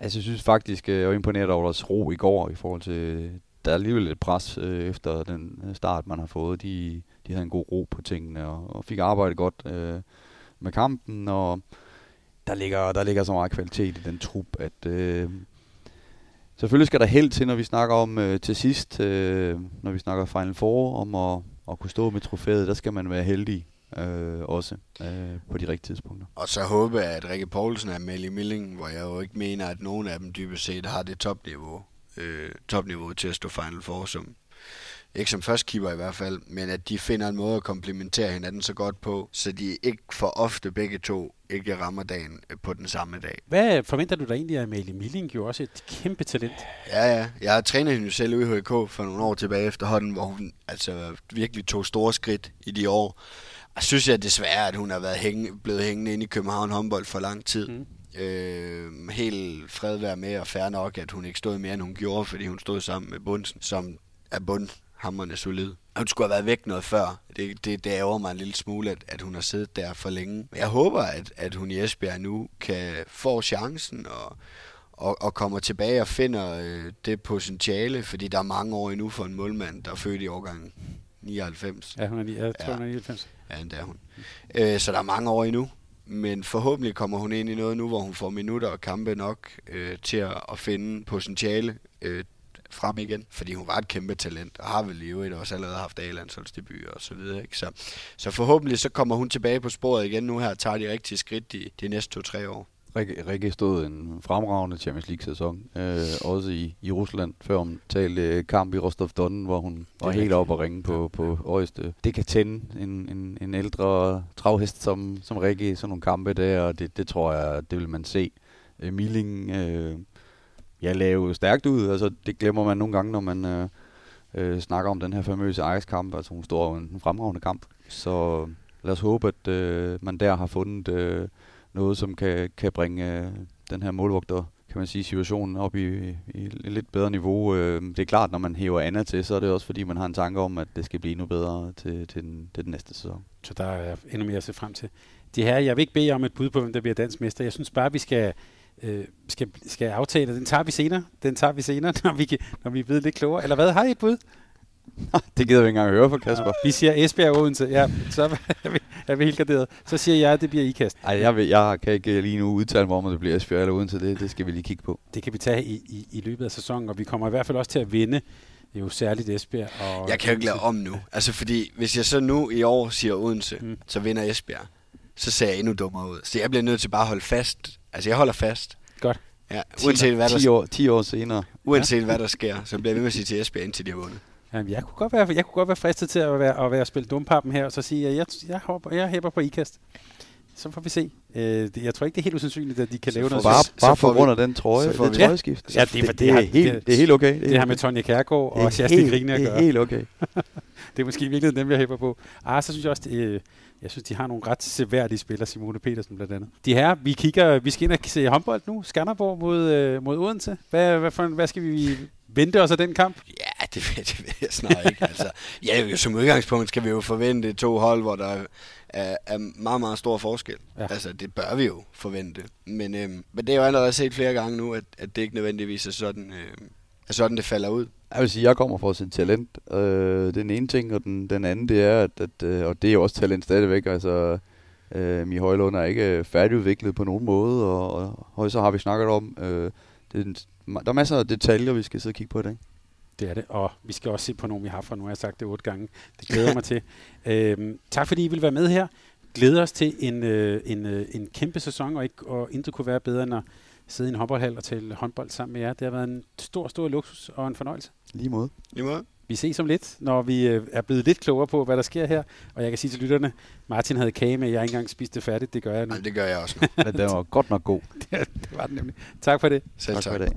altså, jeg synes faktisk, øh, jeg var imponeret over deres ro i går i forhold til, der er alligevel et pres øh, efter den øh, start, man har fået. De, de havde en god ro på tingene og, og fik arbejdet godt øh, med kampen, og der ligger, der ligger så meget kvalitet i den trup, at øh, selvfølgelig skal der held til, når vi snakker om øh, til sidst, øh, når vi snakker Final Four, om at, at kunne stå med trofæet, der skal man være heldig øh, også øh, på de rigtige tidspunkter. Og så håber jeg, at Rikke Poulsen er med i Milling, hvor jeg jo ikke mener, at nogen af dem dybest set har det topniveau, øh, topniveau til at stå Final Four som, ikke som førstkeeper i hvert fald, men at de finder en måde at komplementere hinanden så godt på, så de ikke for ofte begge to ikke rammer dagen øh, på den samme dag. Hvad forventer du der egentlig af Amalie Milling? Jo også et kæmpe talent. Ja, ja. Jeg har trænet hende jo selv ude i HK for nogle år tilbage efterhånden, hvor hun altså virkelig tog store skridt i de år. Jeg synes jeg desværre, at hun har været hænge, blevet hængende inde i København håndbold for lang tid. Mm. Øh, helt fred være med, og fair nok, at hun ikke stod mere, end hun gjorde, fordi hun stod sammen med Bundsen, som er bundhammerne solid. Hun skulle have været væk noget før. Det, det, det ærger mig en lille smule, at, at hun har siddet der for længe. Men jeg håber, at, at hun i Esbjerg nu kan få chancen og, og, og kommer tilbage og finder øh, det potentiale, fordi der er mange år endnu for en målmand, der er født i årgangen 99. Ja, hun er jeg tror, Ja. hun er 99. Ja, det er hun. Øh, så der er mange år endnu men forhåbentlig kommer hun ind i noget nu, hvor hun får minutter og kampe nok øh, til at, at finde potentiale øh, frem igen, fordi hun var et kæmpe talent, og har vel i øvrigt også allerede haft A-landsholdsdebut og så videre. Ikke? Så, så forhåbentlig så kommer hun tilbage på sporet igen nu her, og tager de rigtige skridt de, de næste to-tre år. Rikke, Rikke stod en fremragende Champions League-sæson, øh, også i, i Rusland, før hun talte kamp i Rostov-Don, hvor hun var helt oppe og ringe på, på højeste. Det kan tænde en, en, en ældre travhest som, som Rikke i sådan nogle kampe der, og det, det tror jeg, det vil man se. Øh, Milling, øh, ja, lave stærkt ud, altså det glemmer man nogle gange, når man øh, øh, snakker om den her famøse Ajax-kamp, altså hun står en, en fremragende kamp, så lad os håbe, at øh, man der har fundet... Øh, noget, som kan, kan bringe øh, den her målvogter kan man sige, situationen op i, i et lidt bedre niveau. Øh, det er klart, når man hæver Anna til, så er det også fordi, man har en tanke om, at det skal blive endnu bedre til, til, den, til den næste sæson. Så der er endnu mere at se frem til. De her, jeg vil ikke bede om et bud på, hvem der bliver dansk mester. Jeg synes bare, vi skal, øh, skal, skal aftale, den tager vi senere. Den tager vi senere, [laughs] når vi, når vi er blevet lidt klogere. Eller hvad? Har I et bud? [laughs] det gider vi ikke engang høre fra Kasper. Vi siger Esbjerg Odense. Ja, så er vi, [laughs] er vi helt garderet. Så siger jeg, at det bliver ikast. Ej, jeg, vil, jeg kan ikke lige nu udtale mig om, at det bliver Esbjerg eller Odense. Det, det skal vi lige kigge på. Det kan vi tage i, i, i løbet af sæsonen, og vi kommer i hvert fald også til at vinde jo særligt Esbjerg. Og jeg kan jo ikke lade om nu. Altså fordi, hvis jeg så nu i år siger Odense, mm. så vinder Esbjerg. Så ser jeg endnu dummere ud. Så jeg bliver nødt til bare at holde fast. Altså jeg holder fast. Godt. Ja, uanset hvad der, 10 år, 10 år senere. Uanset ja. hvad der sker, så bliver jeg ved med at sige til Esbjerg, indtil de har vundet. Jamen, jeg kunne godt være, jeg kunne godt være fristet til at være, at være at spille dumpappen her, og så sige, at jeg, jeg, hopper, jeg hæpper på ikast. Så får vi se. Øh, jeg tror ikke, det er helt usandsynligt, at de kan så lave noget. Bare, bare på grund af den trøje, det trøjeskift. Ja, det, det, det, er helt, det er helt okay. Det, det har med Tonja Kærgaard og Sjærstig Grine at gøre. Det er helt okay. [laughs] det er måske virkelig dem, jeg hæpper på. Ah, så synes jeg også, det, øh, jeg synes, de har nogle ret seværdige spillere, Simone Petersen blandt andet. De her, vi kigger, vi skal ind og se håndbold nu. Skanderborg mod, øh, mod Odense. Hvad, hvad, for, hvad skal vi vente os af den kamp? Ja, det, det ved jeg snart ikke. altså, ja, som udgangspunkt skal vi jo forvente to hold, hvor der er, er meget, meget stor forskel. Ja. Altså, det bør vi jo forvente. Men, øhm, men det er jo allerede set flere gange nu, at, at det ikke nødvendigvis er sådan, øh, er sådan, det falder ud. Jeg vil sige, jeg kommer fra sin talent. Øh, den ene ting, og den, den anden, det er, at, at, øh, og det er jo også talent stadigvæk, altså øh, Mi Højlund er ikke færdigudviklet på nogen måde, og, og, og så har vi snakket om, øh, det, der er masser af detaljer, vi skal sidde og kigge på i dag. Det er det, og vi skal også se på nogle, vi har fra nu. Jeg har sagt det otte gange. Det glæder mig til. [laughs] Øhm, tak fordi I vil være med her. Glæder os til en, øh, en, øh, en kæmpe sæson, og, ikke, og intet kunne være bedre end at sidde i en håndboldhal og tale håndbold sammen med jer. Det har været en stor, stor luksus og en fornøjelse. Lige måde. Lige måde. Vi ses om lidt, når vi øh, er blevet lidt klogere på, hvad der sker her. Og jeg kan sige til lytterne, Martin havde kage med, jeg har ikke engang spist det færdigt. Det gør jeg nu. Nej, det gør jeg også nu. [laughs] Men den var godt nok god. [laughs] det, det var den nemlig. Tak for det. Selv tak. tak. for i dag.